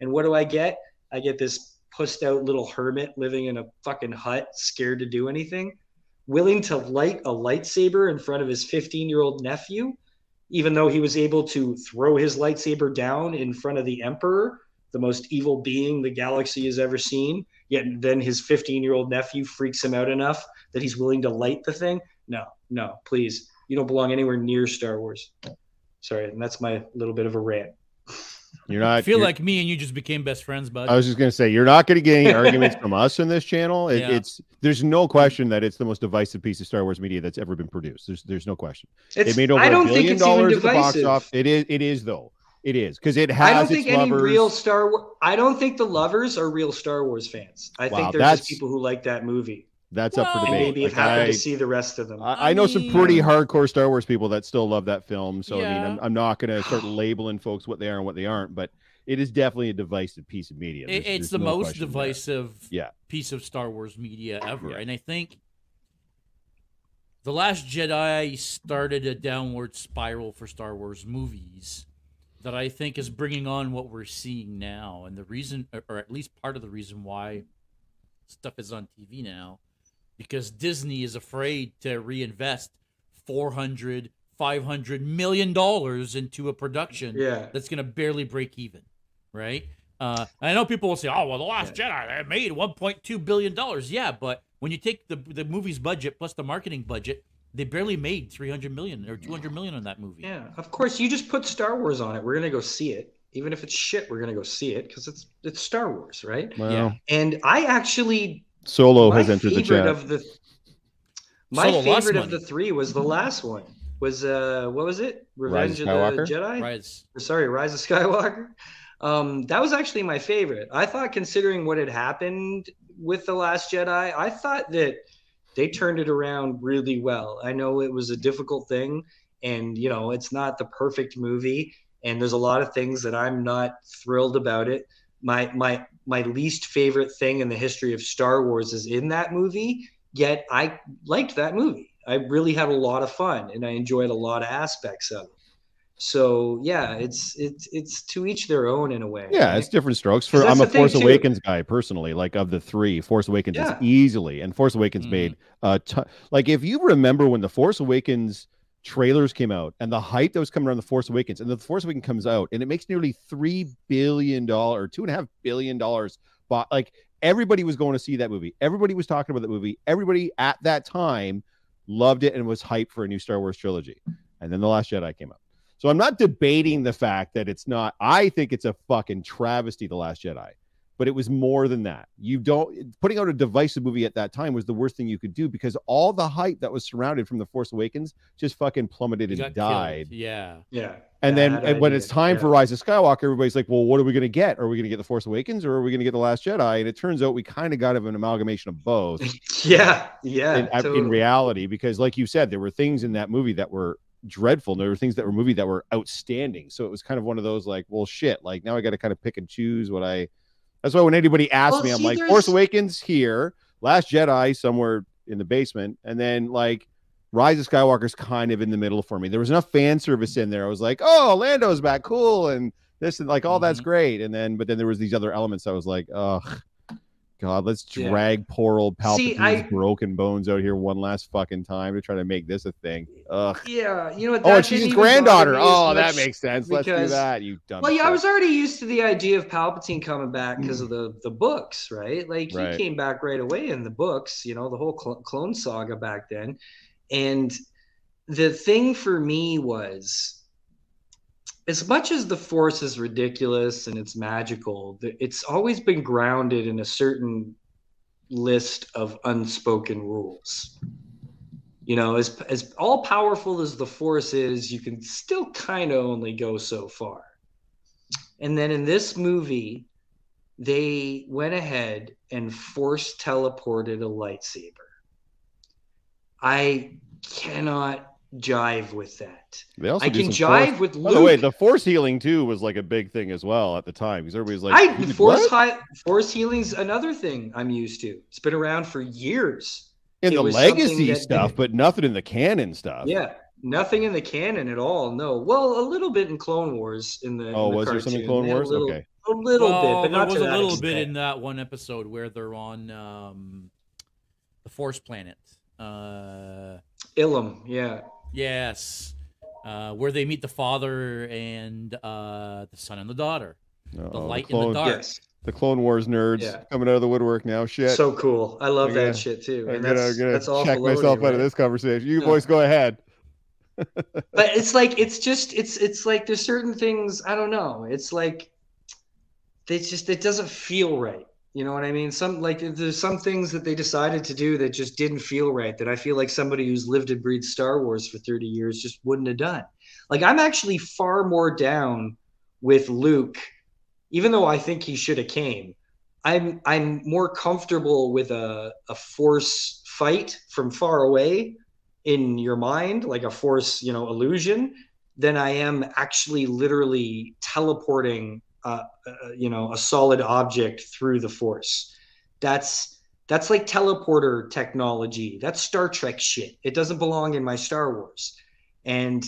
And what do I get? I get this pussed out little hermit living in a fucking hut, scared to do anything, willing to light a lightsaber in front of his 15 year old nephew, even though he was able to throw his lightsaber down in front of the Emperor, the most evil being the galaxy has ever seen. Yet then his 15 year old nephew freaks him out enough that he's willing to light the thing. No, no, please. You don't belong anywhere near Star Wars. Sorry, and that's my little bit of a rant. You're not. I feel like me and you just became best friends, bud. I was just gonna say you're not gonna get any arguments from us in this channel. It, Yeah. It's there's no question that it's the most divisive piece of Star Wars media that's ever been produced. There's there's no question. It's, it made over I a don't think billion it's even dollars at the box divisive. office. It is it is though. It is because it has I don't its think any lovers. real Star Wars. I don't think the lovers are real Star Wars fans. I Wow, think they're just people who like that movie That's up for Well, and debate. maybe have Like, happened I, to see the rest of them. I, I know some pretty mean- hardcore Star Wars people that still love that film. So I mean, I'm, I'm not gonna start labeling folks what they are and what they aren't, but it is definitely a divisive piece of media. There's- it's there's the no most divisive Yeah. piece of Star Wars media ever. Yeah. And I think The Last Jedi started a downward spiral for Star Wars movies that I think is bringing on what we're seeing now. And the reason, or at least part of the reason why stuff is on TV now, because Disney is afraid to reinvest 400, 500 million dollars into a production yeah. that's going to barely break even, right? Uh, I know people will say, "Oh, well, the Last Jedi they made 1.2 billion dollars." Yeah, but when you take the the movie's budget plus the marketing budget, they barely made 300 million or 200 million on that movie. Yeah. Of course, you just put Star Wars on it. We're gonna go see it, even if it's shit. We're gonna go see it because it's it's Star Wars, right? Well, Yeah. And I actually Solo my has entered the favorite chat. of the my Solo favorite of money. the three was the last one. Was uh what was it? Revenge of, Skywalker? the Jedi? Right. Or sorry, Rise of Skywalker. Um, that was actually my favorite. I thought, considering what had happened with the Last Jedi, I thought that they turned it around really well. I know it was a difficult thing, and you know it's not the perfect movie, and there's a lot of things that I'm not thrilled about it. My my my least favorite thing in the history of Star Wars is in that movie. Yet I liked that movie. I really had a lot of fun, and I enjoyed a lot of aspects of it. So yeah, it's it's it's to each their own in a way. Yeah, it's different strokes. For I'm a Force too. Awakens guy personally. Like of the three, Force Awakens Yeah. is easily, and Force Awakens Mhm. made a ton. Like if you remember when the Force Awakens trailers came out and the hype that was coming around the Force Awakens, and the Force Awakens comes out and it makes nearly three billion dollar or two and a half billion dollars. But like everybody was going to see that movie. Everybody was talking about that movie. Everybody at that time loved it and was hyped for a new Star Wars trilogy. And then the Last Jedi came out. So I'm not debating the fact that it's not. I think it's a fucking travesty, The Last Jedi, but it was more than that. You don't putting out a divisive movie at that time was the worst thing you could do because all the hype that was surrounded from The Force Awakens just fucking plummeted You and got killed. died. Yeah. yeah. And then Bad and when it's time for Rise of Skywalker, everybody's like, well, what are we going to get? Are we going to get The Force Awakens or are we going to get The Last Jedi? And it turns out we kind of got an amalgamation of both yeah, yeah, in, uh, in reality because like you said there were things in that movie that were dreadful and there were things that were movie that were outstanding so it was kind of one of those like well shit like now i got to kind of pick and choose what i that's why when anybody asks Well, me i'm see, like there's- force awakens here last jedi somewhere in the basement, and then like Rise of Skywalker's kind of in the middle for me. There was enough fan service in there. I was like, oh, Lando's back, cool, and this and like all that's Mhm. great. And then, but then there was these other elements. I was like, oh, God, let's Yeah. drag poor old See, Palpatine's I- broken bones out here one last fucking time to try to make this a thing. Ugh. Yeah, you know what? Oh, and she's his granddaughter. Oh, that makes sense. Let's do that. You dumb. Well, yeah, I was already used to the idea of Palpatine coming back because of the the books, right? Like he came back right away in the books, you know, the whole cl- clone saga back then. And the thing for me was as much as the force is ridiculous and it's magical, it's always been grounded in a certain list of unspoken rules. You know, as as all powerful as the force is, you can still kind of only go so far. And then in this movie, they went ahead and force teleported a lightsaber. I cannot jive with that. They also I can jive force- with By the way, the force healing too was like a big thing as well at the time because everybody's like, I "Dude, force what?" high, force healing's another thing I'm used to. It's been around for years. in it the legacy stuff, didn't- but nothing in the canon stuff. Yeah, nothing in the canon at all. No, well, a little bit in Clone Wars in the. Oh, in the was there some in cartoon. Clone Wars? Little, Okay. a little Well, bit, but there not was to a that little extent. bit in that one episode where they're on um, the Force planet. Uh, Ilum, yeah. Yes, uh, where they meet the father and uh, the son and the daughter. Uh-oh, The light in Clone, the dark. Yes, the Clone Wars nerds Yeah. coming out of the woodwork now. Shit. so cool. I love I'm that gonna- shit too. I'm And gonna, that's gonna that's all check Filoni, myself out of this conversation. You No. boys go ahead. but it's like it's just it's it's like there's certain things I don't know. It's like they just it doesn't feel right. You know what I mean? Some like there's some things that they decided to do that just didn't feel right. That I feel like somebody who's lived and breathed Star Wars for 30 years just wouldn't have done. Like I'm actually far more down with Luke, even though I think he should have came. I'm I'm more comfortable with a a force fight from far away in your mind, like a force, you know, illusion, than I am actually literally teleporting, you know, a solid object through the force. That's that's like teleporter technology. That's Star Trek shit. It doesn't belong in my Star Wars, and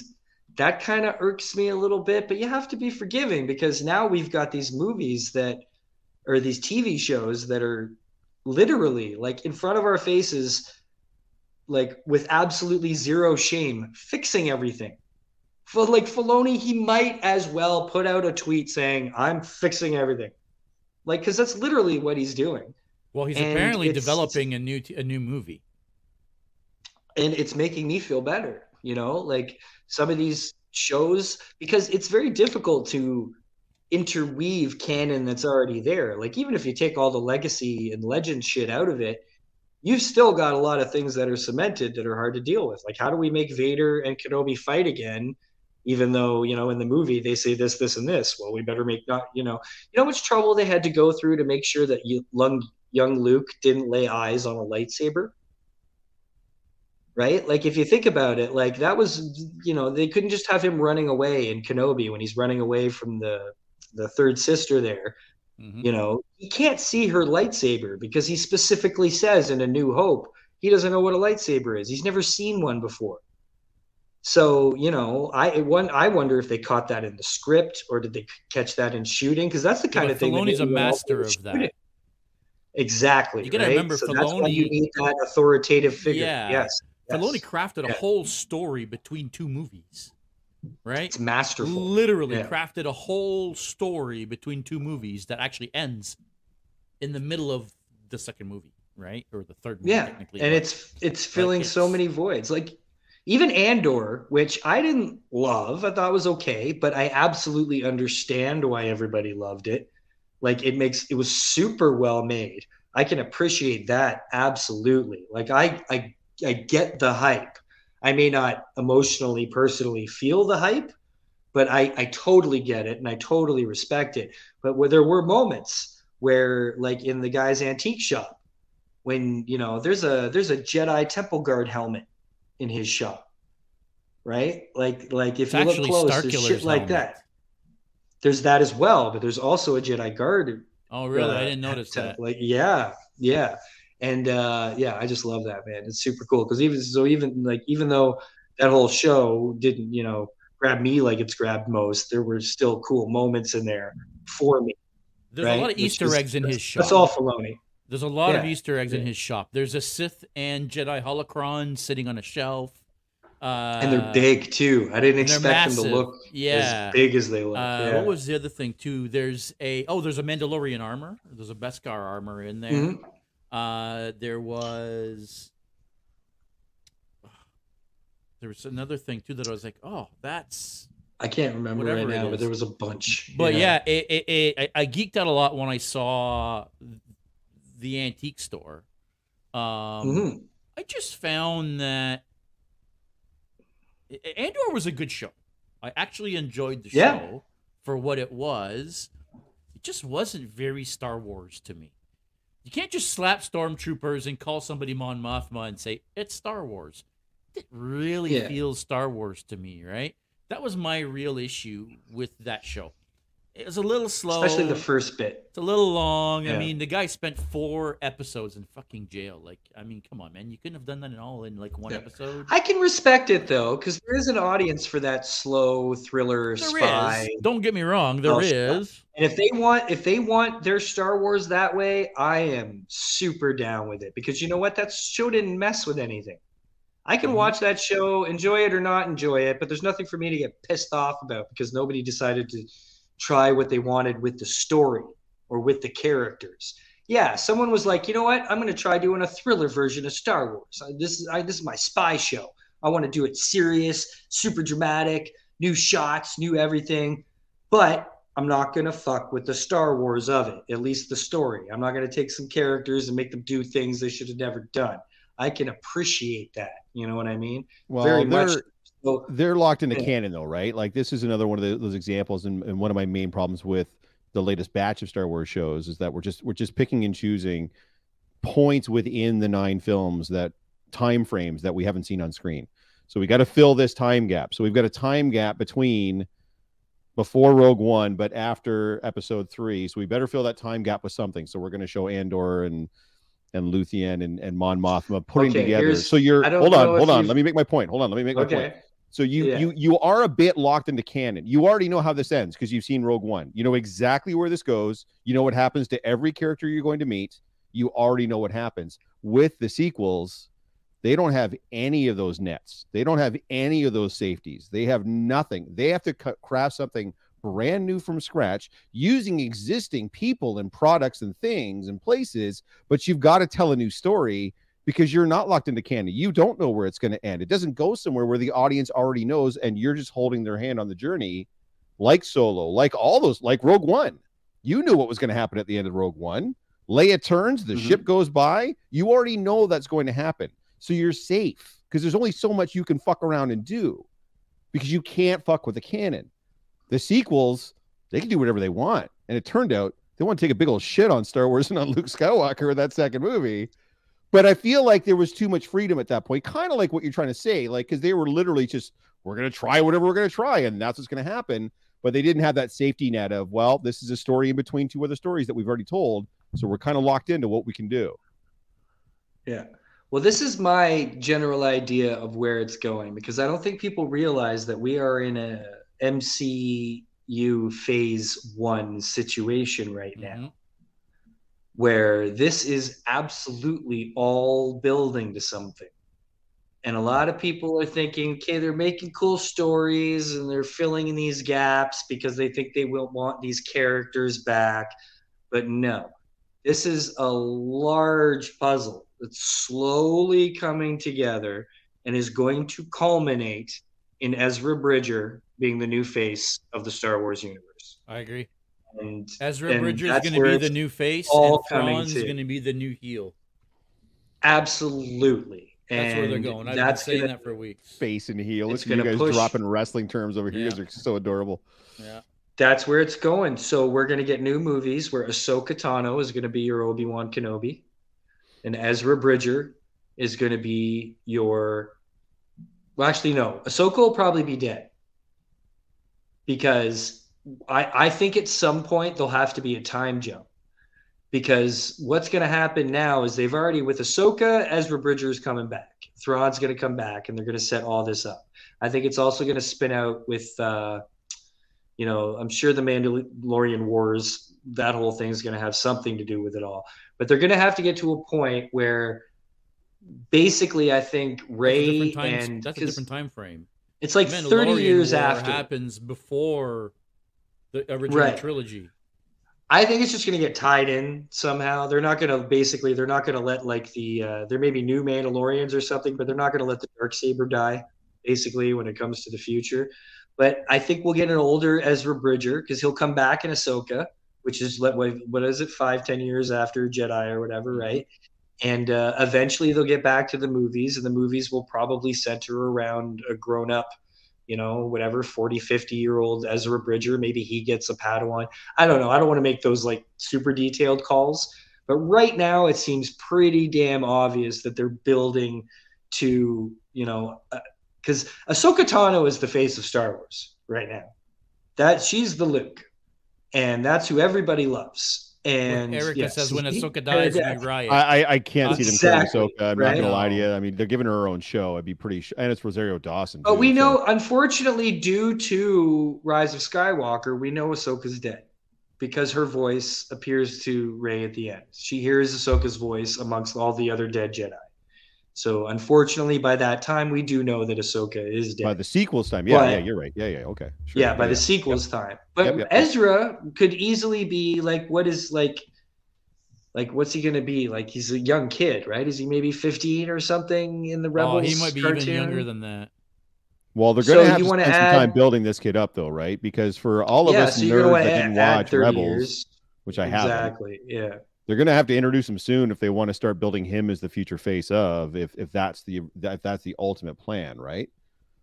that kind of irks me a little bit. But you have to be forgiving because now we've got these movies that, or these TV shows that are literally like in front of our faces like with absolutely zero shame, fixing everything. For like Filoni, he might as well put out a tweet saying, "I'm fixing everything," like because that's literally what he's doing, Well, he's And apparently developing a new a new movie. and it's making me feel better. You know, like some of these shows because it's very difficult to interweave canon that's already there. Like even if you take all the legacy and legend shit out of it, you've still got a lot of things that are cemented that are hard to deal with. Like how do we make Vader and Kenobi fight again? Even though you know in the movie they say this, this, and this. Well, we better make not you know you know much trouble they had to go through to make sure that young young Luke didn't lay eyes on a lightsaber right? Like if you think about it, like that was you know they couldn't just have him running away in Kenobi when he's running away from the the third sister there. Mhm. You know he can't see her lightsaber because he specifically says in A New Hope he doesn't know what a lightsaber is. He's never seen one before. So you know, I one I wonder if they caught that in the script or did they catch that in shooting? Because that's the kind but of thing. that Filoni's a master of shooting. that. Exactly. You gotta right? remember, so that's why you need that authoritative figure. Yeah. Yes. yes. Filoni crafted a whole story between two movies, right? It's masterful. Literally Yeah. crafted a whole story between two movies that actually ends in the middle of the second movie, right? Or the third movie, yeah technically. and it's it's filling so it's- many voids like even andor which i didn't love i thought was okay but i absolutely understand why everybody loved it. Like it makes it was super well made. I can appreciate that absolutely. Like i i i get the hype. I may not emotionally personally feel the hype but i i totally get it and i totally respect it. But where there were moments where like in the guy's antique shop when you know there's a there's a Jedi Temple Guard helmet in his shop, right? Like like if It's you look close, Starkiller's there's shit like helmet. that. There's that as well, but there's also a Jedi Guard. oh, really? I uh, didn't notice te- that. Like yeah, yeah, And uh, yeah, I just love that man. It's super cool because even so, even like even though that whole show didn't, you know, grab me like it's grabbed most, there were still cool moments in there for me. There's right? a lot of Which Easter is- eggs in his show. That's all Filoni. There's a lot of Easter eggs in his shop. There's a Sith and Jedi holocron sitting on a shelf. Uh, And they're big too. I didn't and they're expect them to look Yeah. as big as they look. Uh, yeah. What was the other thing too? There's a oh, there's a Mandalorian armor. There's a Beskar armor in there. Mhm. Uh, there was there was another thing too that I was like, oh, that's. I can't remember right now, but there was a bunch. But yeah, it, it, it, I, I geeked out a lot when I saw the antique store. Um, Mhm. I just found that Andor was a good show. I actually enjoyed the Yeah. show for what it was. It just wasn't very Star Wars to me. You can't just slap stormtroopers and call somebody Mon Mothma and say it's Star Wars. It really Yeah. feels Star Wars to me, right? That was my real issue with that show. It was a little slow. especially the first bit. It's a little long. I mean, the guy spent four episodes in fucking jail. Like, I mean, come on, man. You couldn't have done that in all in like one Yeah. episode. I can respect it though, because there is an audience for that slow thriller There spy. is. Don't get me wrong. There is. And if they want if they want their Star Wars that way, I am super down with it. Because you know what? That show didn't mess with anything. I can Mhm. watch that show, enjoy it or not enjoy it, but there's nothing for me to get pissed off about because nobody decided to try what they wanted with the story or with the characters. Yeah, someone was like, you know what? I'm going to try doing a thriller version of Star Wars. This is I, this is my spy show. I want to do it serious, super dramatic, new shots, new everything. But I'm not going to fuck with the Star Wars of it, at least the story. I'm not going to take some characters and make them do things they should have never done. I can appreciate that. You know what I mean? Well, Very much. So, they're locked into Yeah. canon though, right? Like this is another one of the, those examples, and, and one of my main problems with the latest batch of Star Wars shows is that we're just we're just picking and choosing points within the nine films that time frames that we haven't seen on screen. So we got to fill this time gap. So we've got a time gap between before Rogue One, but after Episode Three. So we better fill that time gap with something. So we're going to show Andor and and Luthen and, and Mon Mothma putting Okay, together. So you're hold on, hold on. you've- Let me make my point. Hold on, let me make my point. So you Yeah. you you are a bit locked into canon. You already know how this ends because you've seen Rogue One. You know exactly where this goes. You know what happens to every character you're going to meet. You already know what happens. With the sequels, they don't have any of those nets. They don't have any of those safeties. They have nothing. They have to cut, craft something brand new from scratch using existing people and products and things and places, but you've got to tell a new story because you're not locked into canon. You don't know where it's going to end. It doesn't go somewhere where the audience already knows and you're just holding their hand on the journey, like Solo, like all those, like Rogue One. You knew what was going to happen at the end of Rogue One. Leia turns, the Mhm. ship goes by. You already know that's going to happen. So you're safe because there's only so much you can fuck around and do because you can't fuck with the canon. The sequels, they can do whatever they want. And it turned out they want to take a big old shit on Star Wars and on Luke Skywalker in that second movie. But I feel like there was too much freedom at that point, kind of like what you're trying to say, like because they were literally just, we're gonna try whatever we're gonna try, and that's what's gonna happen. But they didn't have that safety net of, well, this is a story in between two other stories that we've already told, so we're kind of locked into what we can do. Yeah. Well, this is my general idea of where it's going because I don't think people realize that we are in a MCU phase one situation right now Mhm. Where this is absolutely all building to something. And a lot of people are thinking, okay, they're making cool stories and they're filling in these gaps because they think they will want these characters back. But no, this is a large puzzle that's slowly coming together and is going to culminate in Ezra Bridger being the new face of the Star Wars universe. I agree. And Ezra and Bridger is going to be the new face, all and coming Thrawn's to. going to be the new heel. absolutely. That's where they're going. I've been saying gonna- that for weeks. Face and heel. It's Look at you gonna guys push- dropping wrestling terms over here. You guys Yeah. are so adorable. Yeah. That's where it's going. So we're going to get new movies where Ahsoka Tano is going to be your Obi Wan Kenobi, and Ezra Bridger is going to be your. Well, actually, no. Ahsoka will probably be dead because I I think at some point there'll have to be a time jump because what's going to happen now is they've already with Ahsoka, Ezra Bridger is coming back. Thrawn's going to come back, and they're going to set all this up. I think it's also going to spin out with, uh, you know, I'm sure the Mandalorian Wars. That whole thing is going to have something to do with it all. But they're going to have to get to a point where, basically, I think Rey time, and that's a different time frame. It's like 30 years War after happens before the original Right. trilogy. I think it's just going to get tied in somehow. They're not going to basically. They're not going to let like the. Uh, there may be new Mandalorians or something, but they're not going to let the dark saber die. Basically, when it comes to the future, but I think we'll get an older Ezra Bridger because he'll come back in Ahsoka, which is what what is it five ten years after Jedi or whatever, right? And uh, eventually they'll get back to the movies, and the movies will probably center around a grown up you know, whatever, 40, 50 year old Ezra Bridger. Maybe he gets a Padawan. I don't know. I don't want to make those like super detailed calls. But right now, it seems pretty damn obvious that they're building to, you know, because uh, Ahsoka Tano is the face of Star Wars right now. That she's the Luke, and that's who everybody loves. And Erica yes, says when he- Ahsoka dies, we Exactly. riot. I, I I can't see them killing Ahsoka. I'm right? not gonna lie to you. I mean, they're giving her her own show. I'd be pretty, sh- and it's Rosario Dawson. But too, we so- know, unfortunately, due to Rise of Skywalker, we know Ahsoka's dead because her voice appears to Rey at the end. She hears Ahsoka's voice amongst all the other dead Jedi. So, unfortunately, by that time, we do know that Ahsoka is dead. by the sequels time. Yeah, But- yeah, you're right. Yeah, yeah, okay. Sure. yeah, by the sequels time. But Yep, yep. Ezra could easily be like, what is like, like what's he gonna be? Like he's a young kid, right? Is he maybe 15 or something in the oh, Rebels? he might be cartoon? even younger than that. Well, they're So going to have you to wanna spend some time building this kid up, though, right? Because for all of yeah, us so nerds want that didn't watch Rebels, years. which I haven't, Exactly. Yeah. They're going to have to introduce him soon if they want to start building him as the future face of. If if that's the if that's the ultimate plan, right?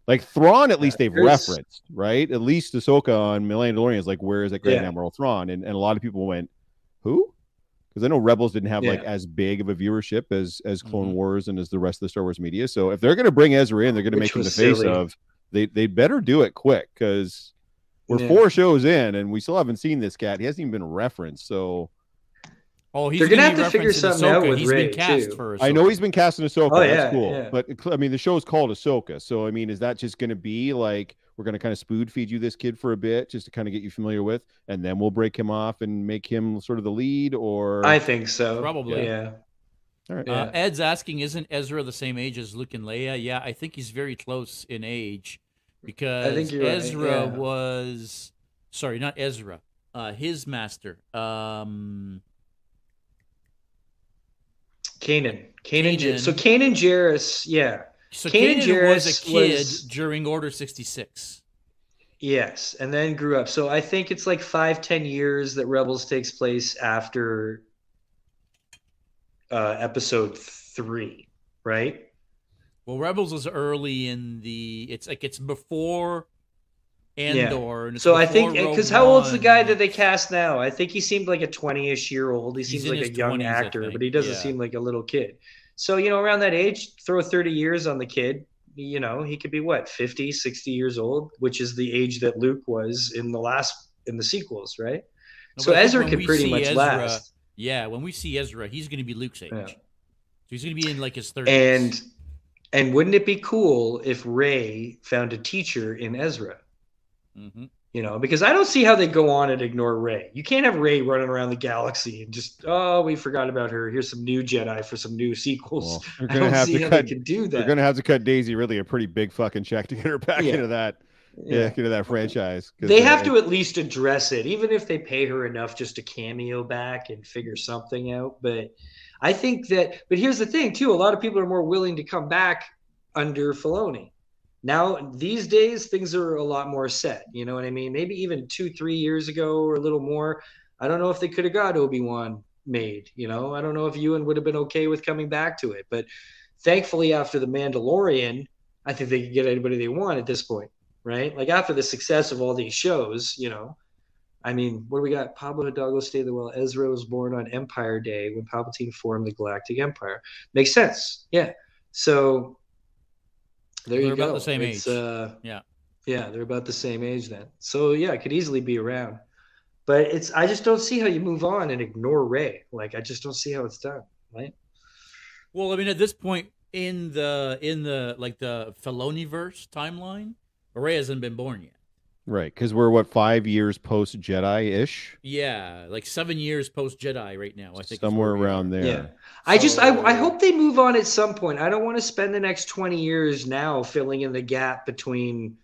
Like Thrawn, at least they've there's- referenced, right? At least Ahsoka on Mandalorian is like, where is that Grand Yeah. Admiral Thrawn? And and a lot of people went, who? Because I know Rebels didn't have like as big of a viewership as as Clone Mhm. Wars and as the rest of the Star Wars media. So if they're going to bring Ezra in, they're going to make him the face silly. of. They they better do it quick because we're Yeah. four shows in and we still haven't seen this cat. He hasn't even been referenced. So Oh, he's They're gonna be have to figure referencing something out Ahsoka. with He's Rey, been cast too. for. I know he's been cast in Ahsoka. Oh, That's yeah, cool. yeah. But I mean, the show's called Ahsoka, so I mean, is that just going to be like we're going to kind of spoon feed you this kid for a bit, just to kind of get you familiar with, and then we'll break him off and make him sort of the lead, or I think so. Probably. Yeah. all right. Yeah. Uh, Ed's asking, isn't Ezra the same age as Luke and Leia? Yeah, I think he's very close in age because you're right, Ezra yeah. was sorry, not Ezra. Uh, his master. Um, Kanan. Kanan. So Kanan Jarrus, yeah. so Kanan Kanan was a kid was- during Order sixty six. Yes. And then grew up. So I think it's like five, ten years that Rebels takes place after uh episode three, right? Well, Rebels was early in the. It's like it's before. Andor. And it's So I think because how old's the guy that they cast now? I think he seemed like a 20-ish year old. He seems like a young 20s, actor, but he doesn't yeah. seem like a little kid. So, you know, around that age, throw 30 years on the kid, you know, he could be what, 50, 60 years old, which is the age that Luke was in the last in the sequels, right? No, so but I think Ezra could pretty much Ezra- last. Yeah, when we see Ezra, he's going to be Luke's age. Yeah. So he's going to be in like his thirties. And and wouldn't it be cool if Rey found a teacher in Ezra? Hmm You know, because I don't see how they go on and ignore Rey. You can't have Rey running around the galaxy and just, oh, we forgot about her. Here's some new Jedi for some new sequels. Well, they're I gonna don't have see to how cut. they can do that. They're gonna have to cut Daisy really a pretty big fucking check to get her back Yeah. into that. Yeah, into that franchise. They have to at least address it, even if they pay her enough just to cameo back and figure something out. But I think that, but here's the thing, too. A lot of people are more willing to come back under Filoni. Now, these days, things are a lot more set. You know what I mean? Maybe even two, three years ago or a little more. I don't know if they could have got Obi Wan made. You know, I don't know if Ewan would have been okay with coming back to it. But thankfully, after The Mandalorian, I think they could get anybody they want at this point right? Like after the success of all these shows, you know, I mean, what do we got? Pablo Hidalgo stayed the well. Ezra was born on Empire Day when Palpatine formed the Galactic Empire. Makes sense. Yeah. So there They're you about go. the same It's, age. Uh, Yeah. Yeah, they're about the same age then. So yeah, it could easily be around. But it's I just don't see how you move on and ignore Rey. Like I just don't see how it's done. Right? Well, I mean, at this point in the in the like the Filoni verse timeline, Rey hasn't been born yet. Right, because we're what five years post Jedi ish, Yeah, like seven years post Jedi right now. I think somewhere around there. Yeah. I just I, I hope they move on at some point. I don't want to spend the next 20 years now filling in the gap between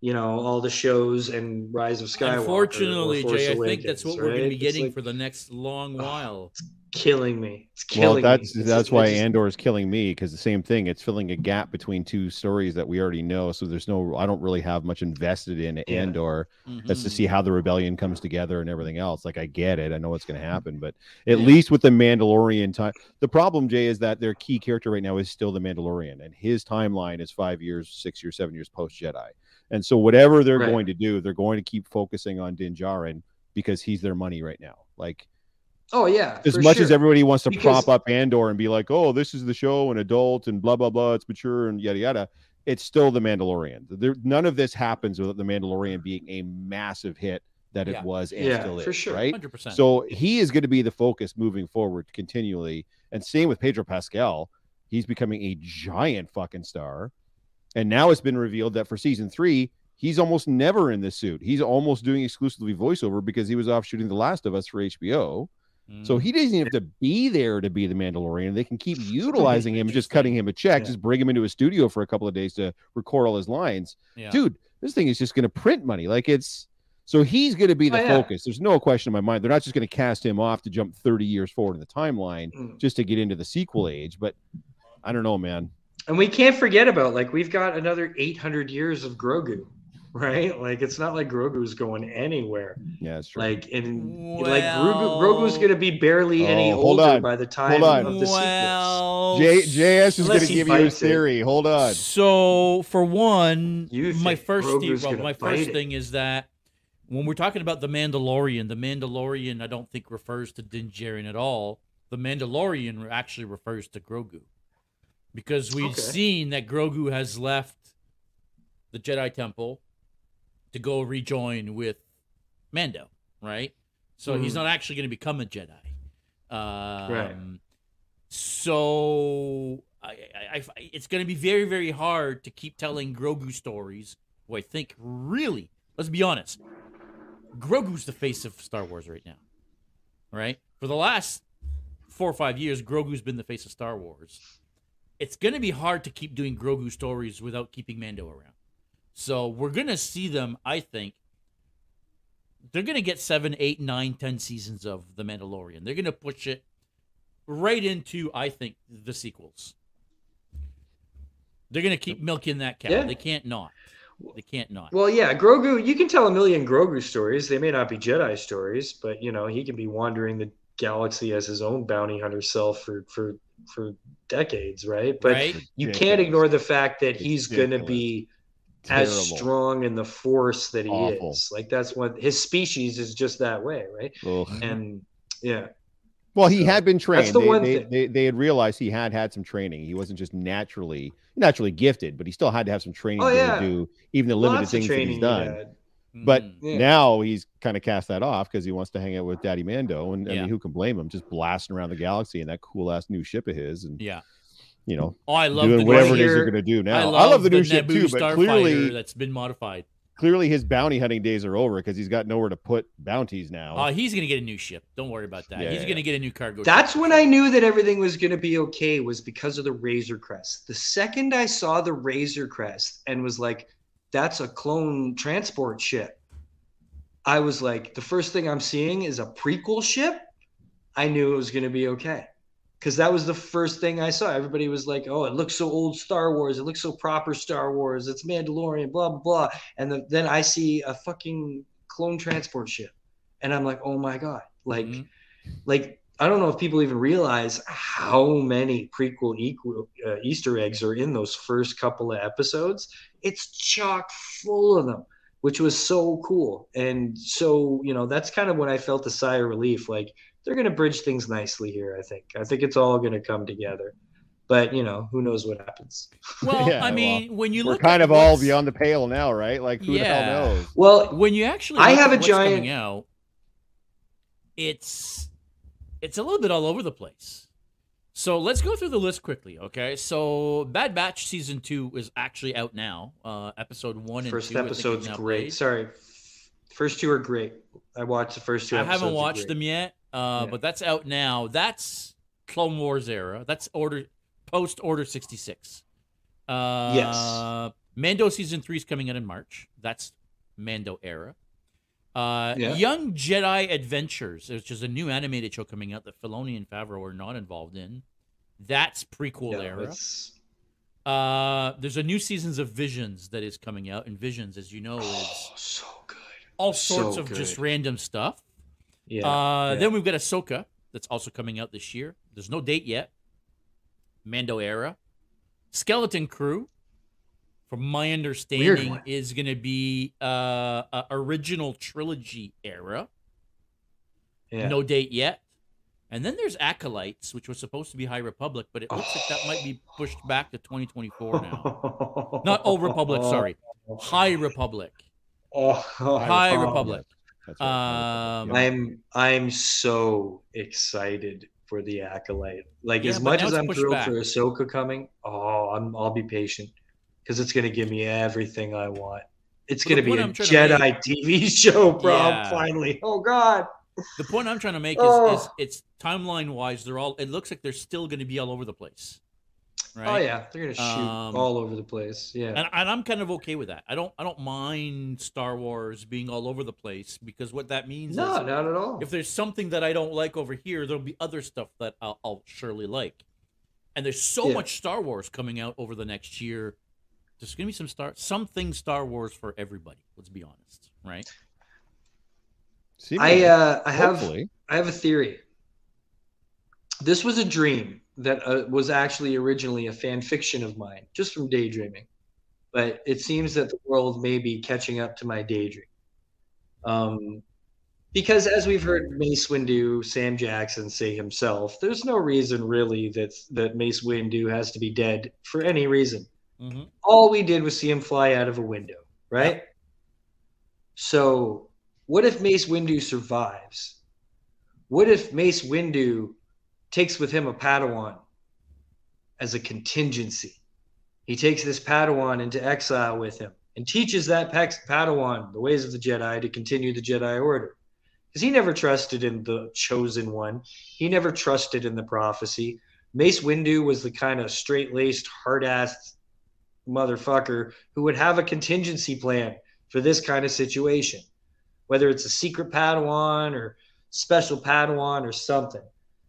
you know all the shows and Rise of Skywalker. Unfortunately, Force Jay, I think that's what Awakens, we're going to be getting like for the next long while. Killing me. It's Well, killing that's me. It's- that's it's why just- Andor is killing me because the same thing. It's filling a gap between two stories that we already know. So there's no, I don't really have much invested in Yeah. Andor. Mm-hmm. That's to see how the rebellion comes together and everything else. Like I get it, I know what's going to happen, but at Yeah. least with the Mandalorian time, the problem, Jay, is that their key character right now is still the Mandalorian, and his timeline is five years, six years, seven years post Jedi. And so whatever they're Right. going to do, they're going to keep focusing on Din Djarin because he's their money right now. Like Oh yeah. as for much as everybody wants to Because- prop up Andor and be like, "Oh, this is the show and adult and blah blah blah, it's mature and yada yada," it's still the Mandalorian. There, none of this happens without the Mandalorian being a massive hit that Yeah. it was and Yeah, still for is, sure. right? 100%. So he is going to be the focus moving forward continually, and same with Pedro Pascal. He's becoming a giant fucking star, and now it's been revealed that for season three. He's almost never in the suit. He's almost doing exclusively voiceover because he was off shooting The Last of Us for HBO. So he doesn't even have to be there to be the Mandalorian. They can keep utilizing him, just cutting him a check, Yeah. just bring him into a studio for a couple of days to record all his lines. yeah. Dude, this thing is just going to print money. Like it's so he's going to be the Oh, yeah. focus. There's no question in my mind. They're not just going to cast him off to jump 30 years forward in the timeline Mm. just to get into the sequel age. But I don't know, man. And we can't forget about like we've got another 800 years of Grogu, right? Like it's not like Grogu's going anywhere. Yeah, it's true. Like and like Grogu, Well- Grogu's going to be barely oh, any Oh, hold older on. by the time on. of the sequels. well, J- JS is gonna give you his fights it. theory. Hold on. So for one, You my first Grogu's well, my first it. thing is that when we're talking about the Mandalorian, the Mandalorian I don't think refers to Din Djarin at all. The Mandalorian actually refers to Grogu. Because we've Okay. seen that Grogu has left the Jedi Temple to go rejoin with Mando, right? So he's Mhm. not actually going to become a Jedi. Um, Right. So I, I, I, it's going to be very, very hard to keep telling Grogu stories. Who I think really, let's be honest, Grogu's the face of Star Wars right now, right? For the last four or five years, Grogu's been the face of Star Wars. It's going to be hard to keep doing Grogu stories without keeping Mando around. So we're going to see them, I think. They're going to get seven, eight, nine, ten seasons of The Mandalorian. They're going to push it right into, I think, the sequels. They're going to keep milking that cow. Yeah. They can't not. They can't not. Well, yeah, Grogu. You can tell a million Grogu stories. They may not be Jedi stories, but you know he can be wandering the galaxy as his own bounty hunter self for for for decades, right? But right? you Ridiculous. can't ignore the fact that he's going to Ridiculous. Be as strong in the Force that he Awful. is. Like that's what his species is just that way, right? Ugh. And yeah, Well, he So, had been trained. that's the they, one they, thing. they, they had realized he had had some training. He wasn't just naturally naturally gifted, but he still had to have some training Oh, to do even the limited lots things that he's done. had. But Mhm. Yeah. now he's kind of cast that off because he wants to hang out with Daddy Mando, and I mean, who can blame him? Just blasting around the galaxy in that cool ass new ship of his, and yeah. You know, Oh, I love doing the whatever new, it is you're gonna do now. I love, the new ship too, but clearly, that's been modified. clearly his bounty hunting days are over because he's got nowhere to put bounties now. Uh, he's gonna get a new ship. Don't worry about that. Yeah, he's yeah, gonna get a new cargo. That's ship. when I knew that everything was going to be okay was because of the Razor Crest. The second I saw the Razor Crest and was like, that's a clone transport ship. I was like, the first thing I'm seeing is a prequel ship. I knew it was going to be okay. Because that was the first thing I saw. Everybody was like, oh, it looks so old Star Wars. It looks so proper Star Wars. It's Mandalorian, blah, blah, blah. And the, then I see a fucking clone transport ship. And I'm like, oh my God. Like, Mhm. like I don't know if people even realize how many prequel equal, uh, Easter eggs are in those first couple of episodes. It's chock full of them, which was so cool. And so, you know, that's kind of when I felt a sigh of relief. Like they're going to bridge things nicely here. I think. I think it's all going to come together. But you know, who knows what happens? Well, Yeah, I mean, when you We're look kind at of all what's- beyond the pale now, right? Like who Yeah. the hell knows? Well, When you actually, I have at a what's giant- coming out. it's it's a little bit all over the place. So let's go through the list quickly, okay? So Bad Batch season two is actually out now. Uh, episode one and First two. Episode's is great. played. Sorry, first two are great. I watched the first two. I episodes haven't watched them yet, uh, Yeah. but that's out now. That's Clone Wars era. That's order post Order sixty six. Uh, Yes. Mando season three is coming out in March. That's Mando era. Uh, Yeah. Young Jedi Adventures, which is a new animated show coming out that Filoni and Favreau are not involved in. That's prequel No, era. Uh, there's a new seasons of Visions that is coming out, and Visions, as you know, is Oh, so good. all sorts so of just random stuff. Yeah. Uh, yeah. Then we've got Ahsoka that's also coming out this year. There's no date yet. Mando era, Skeleton Crew, from my understanding, is going to be uh, a original trilogy era. yeah. No date yet. And then there's Acolytes, which was supposed to be High Republic, but it looks like that might be pushed back to 2024 now. Not Old Republic, sorry. High Republic. Oh, High oh, Republic. That's. Um, I'm I'm so excited for the acolyte. Like Yeah, as much as I'm thrilled back. for Ahsoka coming, oh, I'm I'll be patient because it's gonna give me everything I want. It's Well, gonna be a a I'm to Jedi TV show, bro. Yeah. Finally, oh god. The point I'm trying to make is, Oh. is it's timeline wise, they're all. It looks like they're still going to be all over the place, right? Oh yeah, they're gonna shoot Um, all over the place. Yeah. And, and I'm kind of okay with that. I don't. I don't mind Star Wars being all over the place because what that means No, is not at all. if there's something that I don't like over here, there'll be other stuff that I'll, I'll surely like. And there's so Yeah. much Star Wars coming out over the next year. There's gonna be some star something Star Wars for everybody. Let's be honest, right? See I uh I have hopefully. I have a theory. This was a dream that uh, was actually originally a fan fiction of mine, just from daydreaming. But it seems that the world may be catching up to my daydream. Um, because as we've heard Mace Windu, Sam Jackson say himself, there's no reason really that that Mace Windu has to be dead for any reason. Mm-hmm. All we did was see him fly out of a window, right? So, what if Mace Windu survives? What if Mace Windu takes with him a Padawan as a contingency? He takes this Padawan into exile with him and teaches that Padawan the ways of the Jedi to continue the Jedi Order. Because he never trusted in the chosen one, he never trusted in the prophecy. Mace Windu was the kind of straight laced, hard assed motherfucker who would have a contingency plan for this kind of situation, whether it's a secret Padawan or special Padawan or something.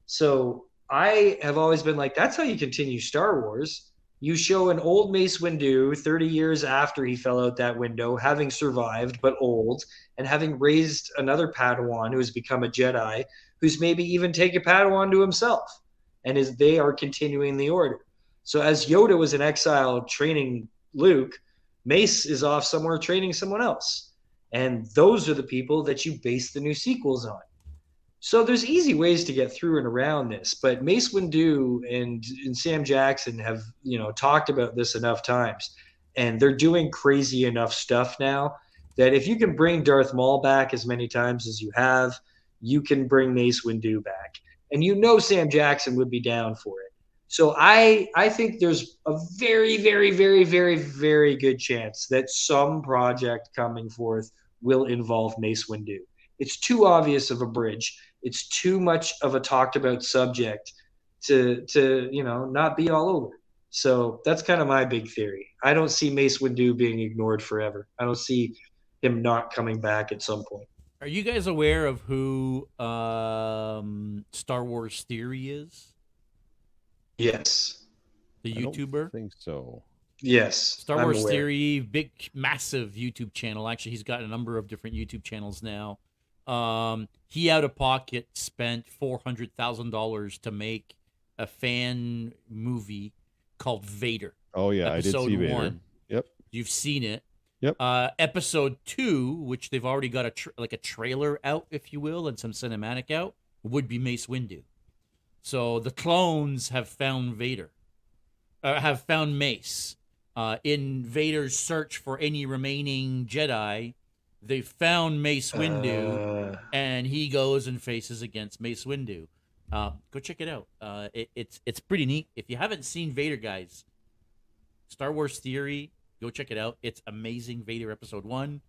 So I have always been like, that's how you continue Star Wars. You show an old Mace Windu 30 years after he fell out that window, having survived but old, and having raised another Padawan who has become a Jedi, who's maybe even taken Padawan to himself, and is they are continuing the order. So as Yoda was in exile training Luke, Mace is off somewhere training someone else. And those are the people that you base the new sequels on. So there's easy ways to get through and around this, but Mace Windu and, and Sam Jackson have, you know, talked about this enough times. And they're doing crazy enough stuff now that if you can bring Darth Maul back as many times as you have, you can bring Mace Windu back. And you know Sam Jackson would be down for it. So I I think there's a very very very very very good chance that some project coming forth will involve Mace Windu. It's too obvious of a bridge. It's too much of a talked about subject to to you know not be all over. So that's kind of my big theory. I don't see Mace Windu being ignored forever. I don't see him not coming back at some point. Are you guys aware of who um, Star Wars Theory is? Yes. The YouTuber? I don't think so. Yes. Star I'm Wars aware. Theory, big, massive YouTube channel. Actually, he's got a number of different YouTube channels now. Um, he out of pocket spent four hundred thousand dollars to make a fan movie called Vader. Oh yeah, I did episode see Vader. one. Yep. You've seen it. Yep. Uh, episode two, which they've already got a tr- like a trailer out, if you will, and some cinematic out, would be Mace Windu. So the clones have found Vader, uh, have found Mace. Uh, in Vader's search for any remaining Jedi, they found Mace Windu, Uh, and he goes and faces against Mace Windu. Uh, go check it out. Uh, it, it's it's pretty neat. If you haven't seen Vader, guys, Star Wars Theory, go check it out. It's amazing. Vader Episode One,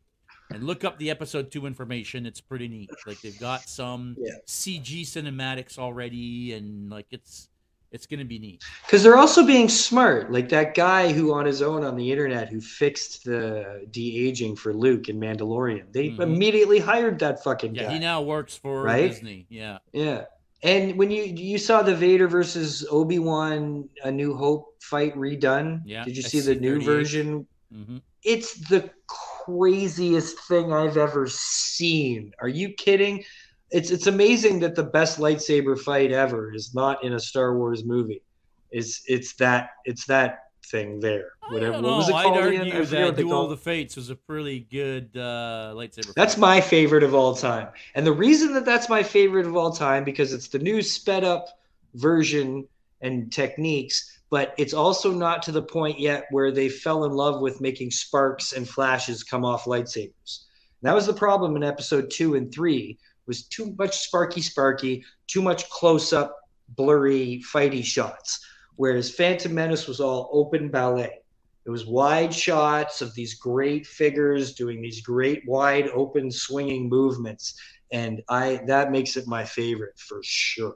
and look up the Episode Two information. It's pretty neat. Like they've got some Yeah. CG cinematics already, and like it's it's gonna be neat. Because they're also being smart. Like that guy who, on his own on the internet, who fixed the de aging for Luke in Mandalorian. They Mhm. immediately hired that fucking Yeah, guy. he now works for Right? Disney. Yeah. yeah. And when you you saw the Vader versus Obi Wan A New Hope fight redone, Yeah, did you see the new SC-38. version? hmm It's the craziest thing I've ever seen. Are you kidding? It's it's amazing that the best lightsaber fight ever is not in a Star Wars movie. It's it's that it's that thing there. Whatever. What was it I'd called again? I argue forget that Duel of the Fates was a pretty good uh, lightsaber. That's my favorite of all time. And the reason that that's my favorite of all time because it's the new sped up version and techniques, but it's also not to the point yet where they fell in love with making sparks and flashes come off lightsabers. That was the problem in episode 2 and 3 was too much sparky sparky, too much close up blurry fighty shots. Whereas Phantom Menace was all open ballet. It was wide shots of these great figures doing these great wide open swinging movements and I that makes it my favorite for sure.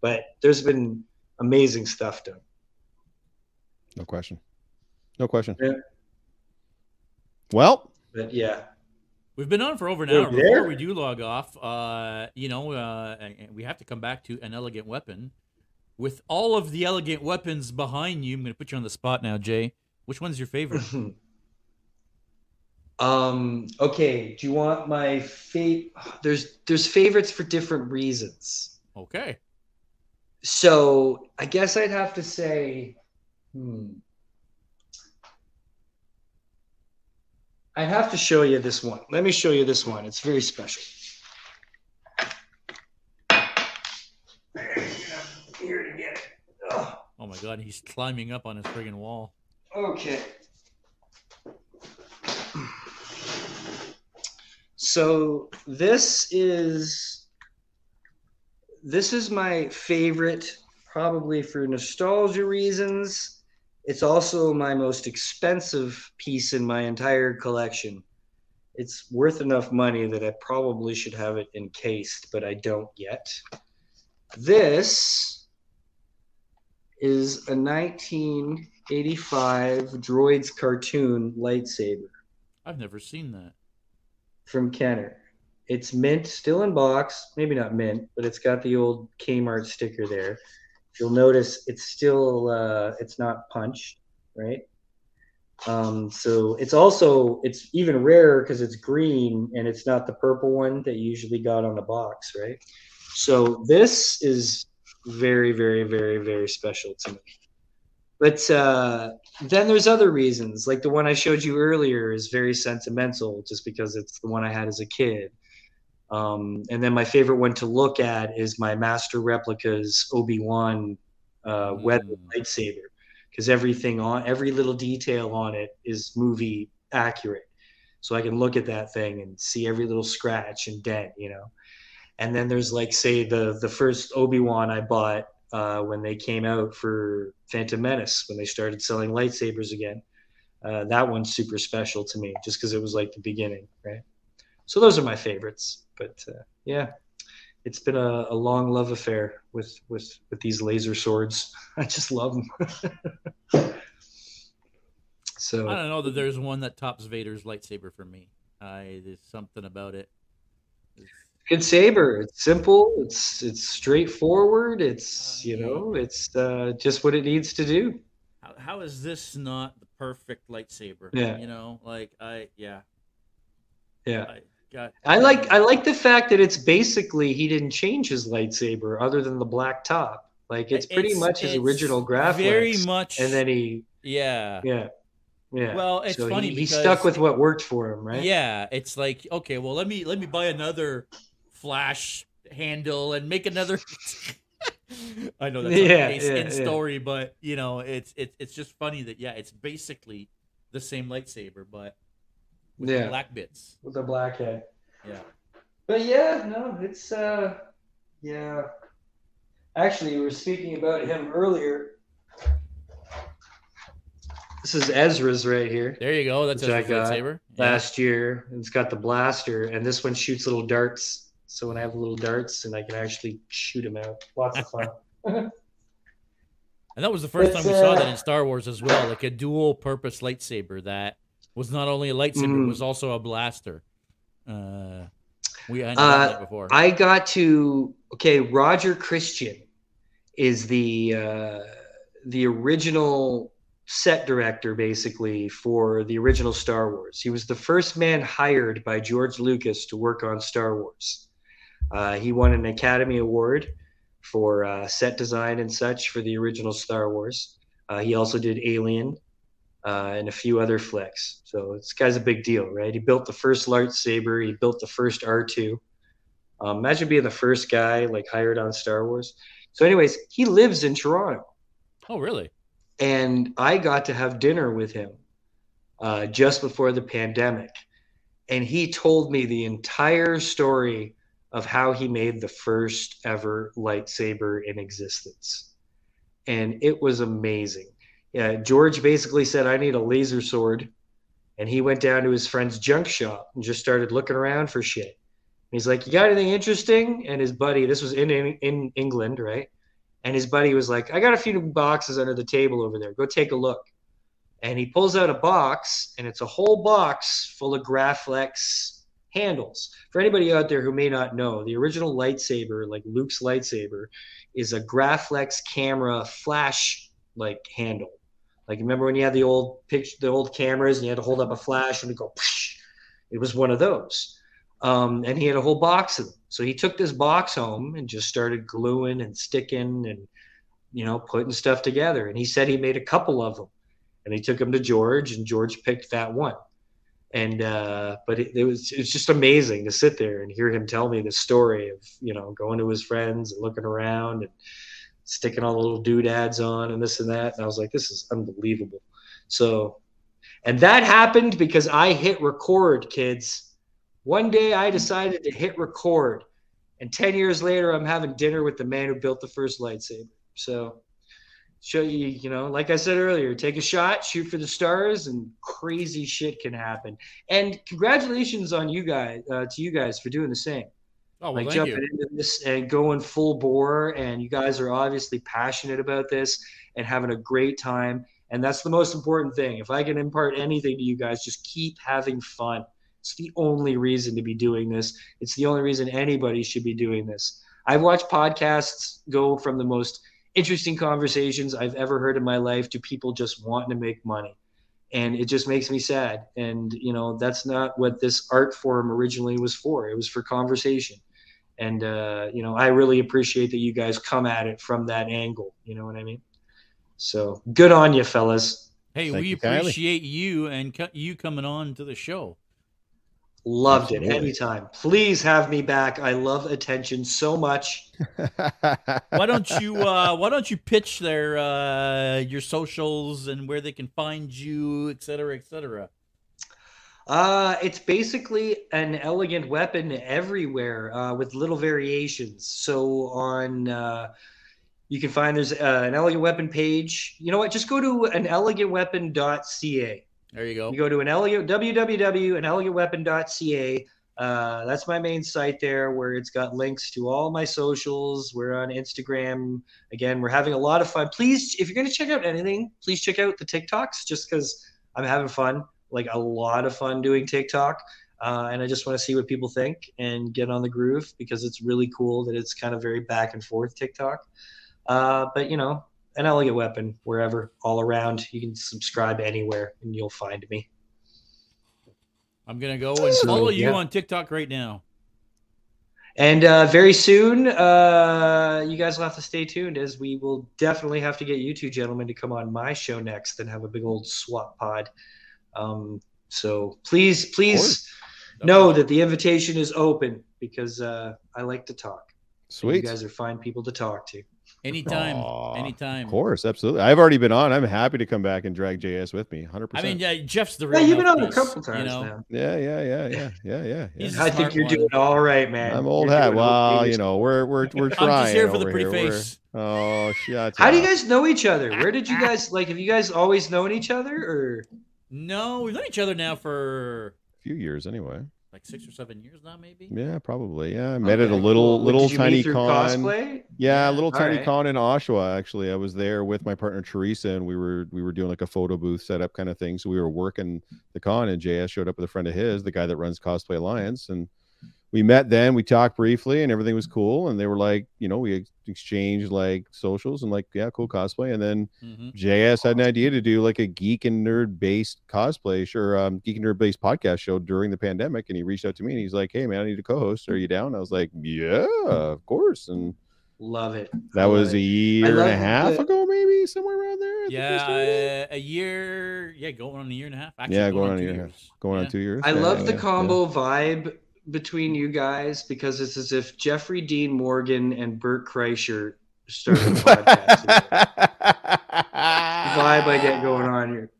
But there's been amazing stuff done. No question. No question. Yeah. Well, But yeah. We've been on for over an We're hour. there. Before we do log off, uh, you know, uh, and- and we have to come back to an elegant weapon. With all of the elegant weapons behind you, I'm going to put you on the spot now, Jay. Which one's your favorite? um okay, do you want my fate there's there's favorites for different reasons. Okay. So I guess I'd have to say, hmm. I'd have to show you this one. Let me show you this one. It's very special. Here to get it. Ugh. Oh my God, he's climbing up on his friggin' wall. Okay. So this is this is my favorite probably for nostalgia reasons. It's also my most expensive piece in my entire collection. It's worth enough money that I probably should have it encased, but I don't yet. This is a 1985 Droids cartoon lightsaber I've never seen that. from Kenner. It's mint, still in box, maybe not mint, but it's got the old Kmart sticker there. You'll notice, it's still uh, it's not punched, right? Um, so it's also it's even rarer because it's green and it's not the purple one that you usually got on the box, right? So this is very, very, very, very special to me. But uh, then there's other reasons, like the one I showed you earlier is very sentimental, just because it's the one I had as a kid. Um, and then my favorite one to look at is my Master Replicas Obi Wan uh, weapon Mm. lightsaber, because everything on every little detail on it is movie accurate. So I can look at that thing and see every little scratch and dent, you know. And then there's like say the the first Obi Wan I bought uh, when they came out for Phantom Menace when they started selling lightsabers again. Uh, that one's super special to me just because it was like the beginning, right? So those are my favorites. But uh, yeah, it's been a, a long love affair with with with these laser swords. I just love them. so I don't know that there's one that tops Vader's lightsaber for me. I there's something about it. It's- good saber. It's simple. It's it's straightforward. It's you know it's uh, just what it needs to do. How, how is this not the perfect lightsaber? Yeah. You know, like I yeah. Yeah. I got I like I like the fact that it's basically he didn't change his lightsaber other than the black top. Like it's pretty It's- much his original graphics. Very much and then he Yeah. yeah yeah. Well, it's so funny he, he stuck with what worked for him, right? Yeah, it's like okay, well let me let me buy another flash handle and make another. I know that's Yeah, case yeah, in yeah. story, but you know it's it's it's just funny that yeah, it's basically the same lightsaber, but with the Yeah. black bits. with the black head. Yeah. But yeah, no, it's uh, yeah. Actually, we were speaking about him earlier. This is Ezra's right here. There you go. That's a lightsaber. Yeah. Last year, and it's got the blaster, and this one shoots little darts. So when I have little darts, and I can actually shoot them out. Lots of fun. And that was the first It's, time we saw that uh, in Star Wars as well, like a dual purpose lightsaber that was not only a lightsaber, Mm. it was also a blaster. Uh, we hadn't Uh, before. I got to okay. Roger Christian is the uh, the original set director, basically for the original Star Wars. He was the first man hired by George Lucas to work on Star Wars. Uh, he won an Academy Award for uh, set design and such for the original Star Wars. Uh, he also did Alien uh, and a few other flicks. So this guy's a big deal, right? He built the first lightsaber. He built the first R2. Um, imagine being the first guy like hired on Star Wars. So, anyways, he lives in Toronto, oh, really? and I got to have dinner with him uh, just before the pandemic, and he told me the entire story of how he made the first ever lightsaber in existence, and it was amazing. Yeah, George basically said, "I need a laser sword," and he went down to his friend's junk shop and just started looking around for shit. He's like, "You got anything interesting?" And his buddy, this was in in, in England, right? And his buddy was like, "I got a few boxes under the table over there. Go take a look." And he pulls out a box, and it's a whole box full of Graflex handles. For anybody out there who may not know, the original lightsaber, like Luke's lightsaber, is a Graflex camera flash like handle. Like remember when you had the old picture, the old cameras, and you had to hold up a flash and go. Psh! It was one of those um, and he had a whole box of them. So he took this box home and just started gluing and sticking and you know putting stuff together. And he said he made a couple of them, and he took them to George, and George picked that one. And uh, but it, it was it was just amazing to sit there and hear him tell me the story of you know going to his friends and looking around and sticking all the little doodads on and this and that. And I was like, this is unbelievable. So, and that happened because I hit record, kids. One day I decided to hit record, and 10 years later, I'm having dinner with the man who built the first lightsaber. So, show you, you know, like I said earlier, take a shot, shoot for the stars, and crazy shit can happen. And congratulations on you guys, uh, to you guys for doing the same Oh, well, like jumping you. into this and going full bore and you guys are obviously passionate about this and having a great time. And that's the most important thing. If i can impart anything to you guys just keep having fun. It's the only reason to be doing this. It's the only reason anybody should be doing this. I've watched podcasts go from the most interesting conversations i've ever heard in my life to people just wanting to make money. And it just makes me sad. And you know that's not what this art form originally was for. It was for conversation and uh, you know i really appreciate that you guys come at it from that angle you know what i mean? So good on you fellas. Hey, Thank we you kindly. appreciate you and co- you coming on to the show. loved it. Anytime. Please have me back. I love attention so much. Why don't you uh why don't you pitch their uh your socials and where they can find you, et cetera, et cetera. Uh, it's basically an elegant weapon everywhere uh, with little variations so on uh, you can find there's uh, an elegant weapon page you know what just go to an elegantweapon.ca There you go. You go to an elegant www.anelegantweapon.ca. Uh, that's my main site there, where it's got links to all my socials. We're on Instagram. Again, we're having a lot of fun. Please, if you're going to check out anything, please check out the TikToks, just because I'm having fun, like a lot of fun doing TikTok. Uh, and I just want to see what people think and get on the groove because it's really cool that it's kind of very back and forth TikTok. Uh, but you know, an elegant weapon wherever, all around. You can subscribe anywhere, and you'll find me. I'm gonna go and So, follow you yeah. on TikTok right now. And uh, very soon, uh, you guys will have to stay tuned as we will definitely have to get you two gentlemen to come on my show next and have a big old swap pod. Um, so please, please know that the invitation is open because uh, I like to talk. Sweet. You guys are fine people to talk to. Anytime, Aw, anytime. Of course, absolutely. I've already been on. I'm happy to come back and drag JS with me. 100%. I mean, yeah, Jeff's the real. Yeah, real. you've been on a mouthpiece, couple you times know? now. yeah, yeah, yeah, yeah, yeah, yeah. He's yeah. a I think you're one. doing all right, man. I'm old You're hat. Well, you know, we're we're we're trying. I'm trying. just here for the over pretty here. We're- face. Oh shit! How do you guys know each other? Where did you guys like? Have you guys always known each other, or No, we've known each other now for A few years anyway. like six or seven years now, maybe. Yeah, probably. Yeah, I met at a little cool. little Did you tiny through con. cosplay? Yeah, Yeah, a little all tiny right. con in Oshawa. Actually, I was there with my partner Teresa, and we were we were doing like a photo booth setup kind of thing. So we were working the con, and JS showed up with a friend of his, the guy that runs Cosplay Alliance, and we met. Then we talked briefly, and everything was cool. And they were like, you know, we ex- exchanged like socials, and like, yeah, cool cosplay. And then hmm JS had an idea to do like a geek and nerd based cosplay, sure, um, geek and nerd based podcast show during the pandemic. And he reached out to me and he's like, Hey man, I need a co-host. Are you down? I was like, Yeah, of course. And Love it. that I was love a year and a half that- ago, maybe somewhere around there. I think we started. Yeah, uh, a year. Yeah, going on a year and a half. Actually, Yeah, going, going on on a year and a years. going Yeah. on two years. I Yeah, love the yeah, yeah. combo vibe between you guys because it's as if Jeffrey Dean Morgan and Bert Kreischer started the podcast. vibe I get going on here,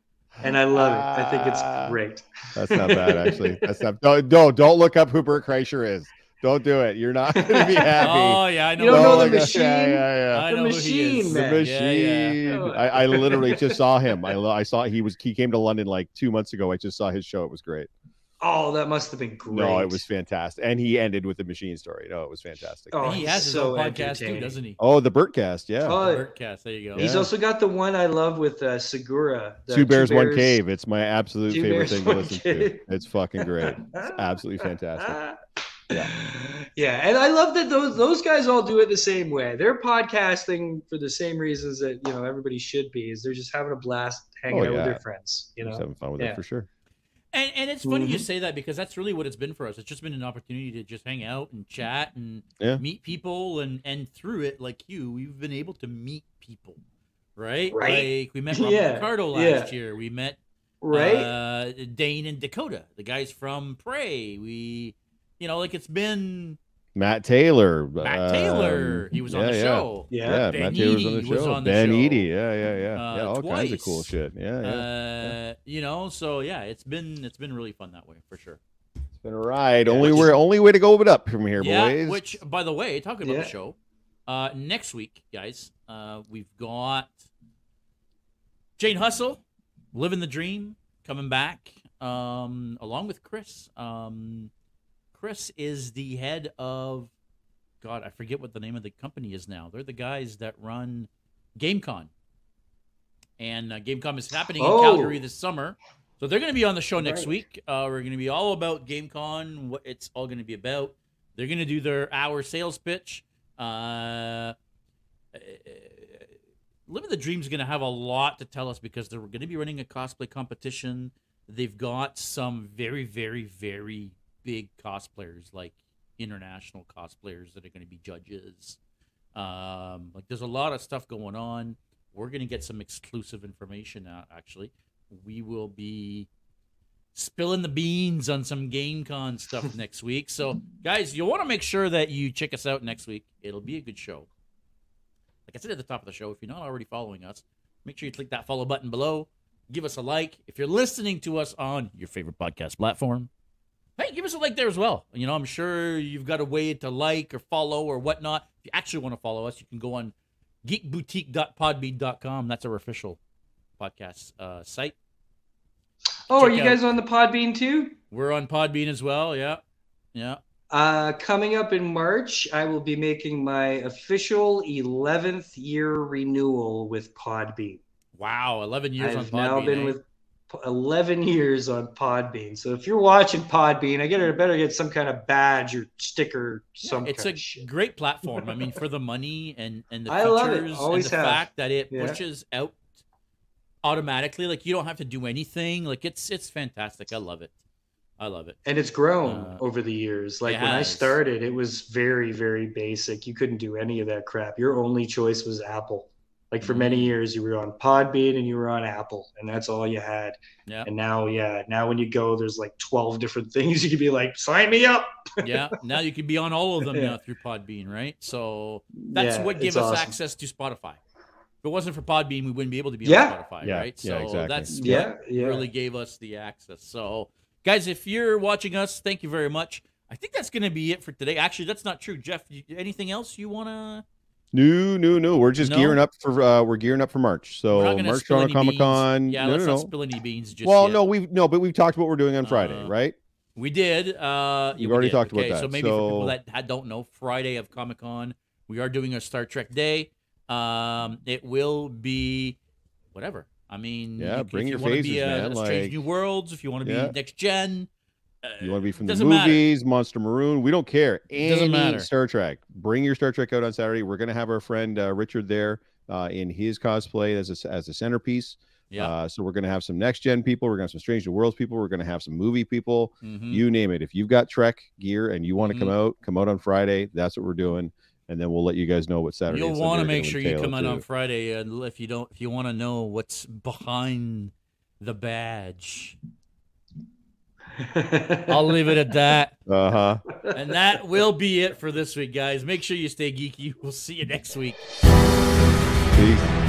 and I love it. I think it's ah. great. That's not bad, actually. That's not. Don't don't, don't look up who Bert Kreischer is. Don't do it. You're not going to be happy. Oh yeah, I know. You don't know Oh the my Yeah, machine? yeah, yeah. I The know who machine, the machine. Yeah, yeah. Oh. I, I literally just saw him. I, lo- I saw he was he came to London like two months ago. I just saw his show. It was great. Oh, that must have been great. No, it was fantastic. And he ended with the machine story. No, it was fantastic. Oh, he he's has his so own podcast too, doesn't he? Oh, the Bertcast, yeah. Oh, Bertcast. There you go. He's Yeah. also got the one I love with uh, Segura. the Two bears, one cave. It's my absolute Two favorite Bears, thing to listen Cave. to. It's fucking great. It's absolutely fantastic. Yeah. Yeah, and I love that those those guys all do it the same way. They're podcasting for the same reasons that you know everybody should be. Is they're just having a blast hanging Oh, out with their friends. You Just know, having fun with Yeah. it for sure. And and it's funny you Mhm. say that because that's really what it's been for us. It's just been an opportunity to just hang out and chat and Yeah. meet people and and through it, like you, we've been able to meet people, right? Right. Like we met Robert Yeah, Ricardo yeah. last year. We met right? uh, Dane and Dakota, the guys from Prey. We, you know, like it's been Matt Taylor. Matt um, Taylor. He was on yeah, the yeah. show. yeah. Yeah, Ben Matt Taylor was on Eady the was show. on the ben show. Eady, yeah, yeah, yeah, Uh, yeah. All kinds of cool shit. Yeah, yeah. Uh, you know, so yeah, it's been it's been really fun that way for sure. it's been a ride. yeah, only which way, only way to go it up from here, yeah, boys. which by the way, talking about Yeah. the show, uh, next week, guys, uh, we've got Jane Hustle, living the dream, coming back, um, along with Chris. Um, Chris is the head of God, I forget what the name of the company is now. They're the guys that run GameCon. And uh, GameCon is happening in Oh. Calgary this summer. So they're going to be on the show next Right. week. Uh, we're going to be all about GameCon, what it's all going to be about. They're going to do their hour sales pitch. Uh, Living the Dream is going to have a lot to tell us because they're going to be running a cosplay competition. They've got some very, very, very big cosplayers, like international cosplayers that are going to be judges. Um, like, there's a lot of stuff going on. We're going to get some exclusive information out, actually. We will be spilling the beans on some GameCon stuff next week. So, guys, you'll want to make sure that you check us out next week. It'll be a good show. Like I said at the top of the show, if you're not already following us, make sure you click that follow button below. Give us a like. If you're listening to us on your favorite podcast platform, hey, give us a like there as well. You know, I'm sure you've got a way to like or follow or whatnot. If you actually want to follow us, you can go on geekboutique.podbean.com. That's our official podcast uh, site. Oh, are you out- guys on the Podbean too? We're on Podbean as well. Yeah. Yeah. Uh, coming up in March, I will be making my official 11th year renewal with Podbean. Wow. 11 years I've on Podbean. now been eh? with 11 years on Podbean. So if you're watching Podbean, I get I better get some kind of badge or sticker, Yeah, some it's kind a shit. great platform. I mean, for the money and and the I features it. And the have. fact that it Yeah. pushes out automatically, like you don't have to do anything. Like it's it's fantastic. I love it. I love it. And it's grown Uh, over the years. Like it when I started, it was very, very basic. You couldn't do any of that crap. Your only choice was Apple. Like for Mhm. many years, you were on Podbean and you were on Apple, and that's all you had. Yeah. And now, yeah, now when you go, there's like 12 different things. You could be like, sign me up. yeah. Now you can be on all of them now through Podbean, right? So that's Yeah, what gave us awesome. access to Spotify. If it wasn't for Podbean, we wouldn't be able to be Yeah. on Spotify, Yeah, right? yeah, so exactly. that's Yeah, what yeah. really gave us the access. So, guys, if you're watching us, thank you very much. I think that's going to be it for today. Actually, that's not true. Jeff, anything else you want to? No, no, no. We're just No? gearing up for uh we're gearing up for March. So March Toronto Comic. Con. Yeah, no, let's no, not no. spill any beans just Well, yet. no, we've no, but we've talked about what we're doing on Friday, Uh, right? We did. Uh, We've we already did. talked about okay, So that. maybe for people that don't know, Friday of Comic Con, we are doing a Star Trek Day. Um, it will be whatever. I mean, Yeah, you- bring if your you phases, be, uh, man, Strange like- New Worlds, if you want to be Yeah. next gen, You want to be from the doesn't matter. movies, Monster Maroon. We don't care. Any Doesn't matter. Star Trek. Bring your Star Trek out on Saturday. We're gonna have our friend uh, Richard there uh, in his cosplay as a, as a centerpiece. Yeah. Uh, so we're gonna have some next gen people. We're gonna have some Strange New Worlds people. We're gonna have some movie people. Mhm. You name it. If you've got Trek gear and you want to Mm-hmm. come out, come out on Friday. That's what we're doing, and then we'll let you guys know what Saturday. You'll want to make sure you come out on. Friday, and if you don't, if you want to know what's behind the badge, I'll leave it at that. Uh huh. And that will be it for this week, guys. Make sure you stay geeky. We'll see you next week. Peace.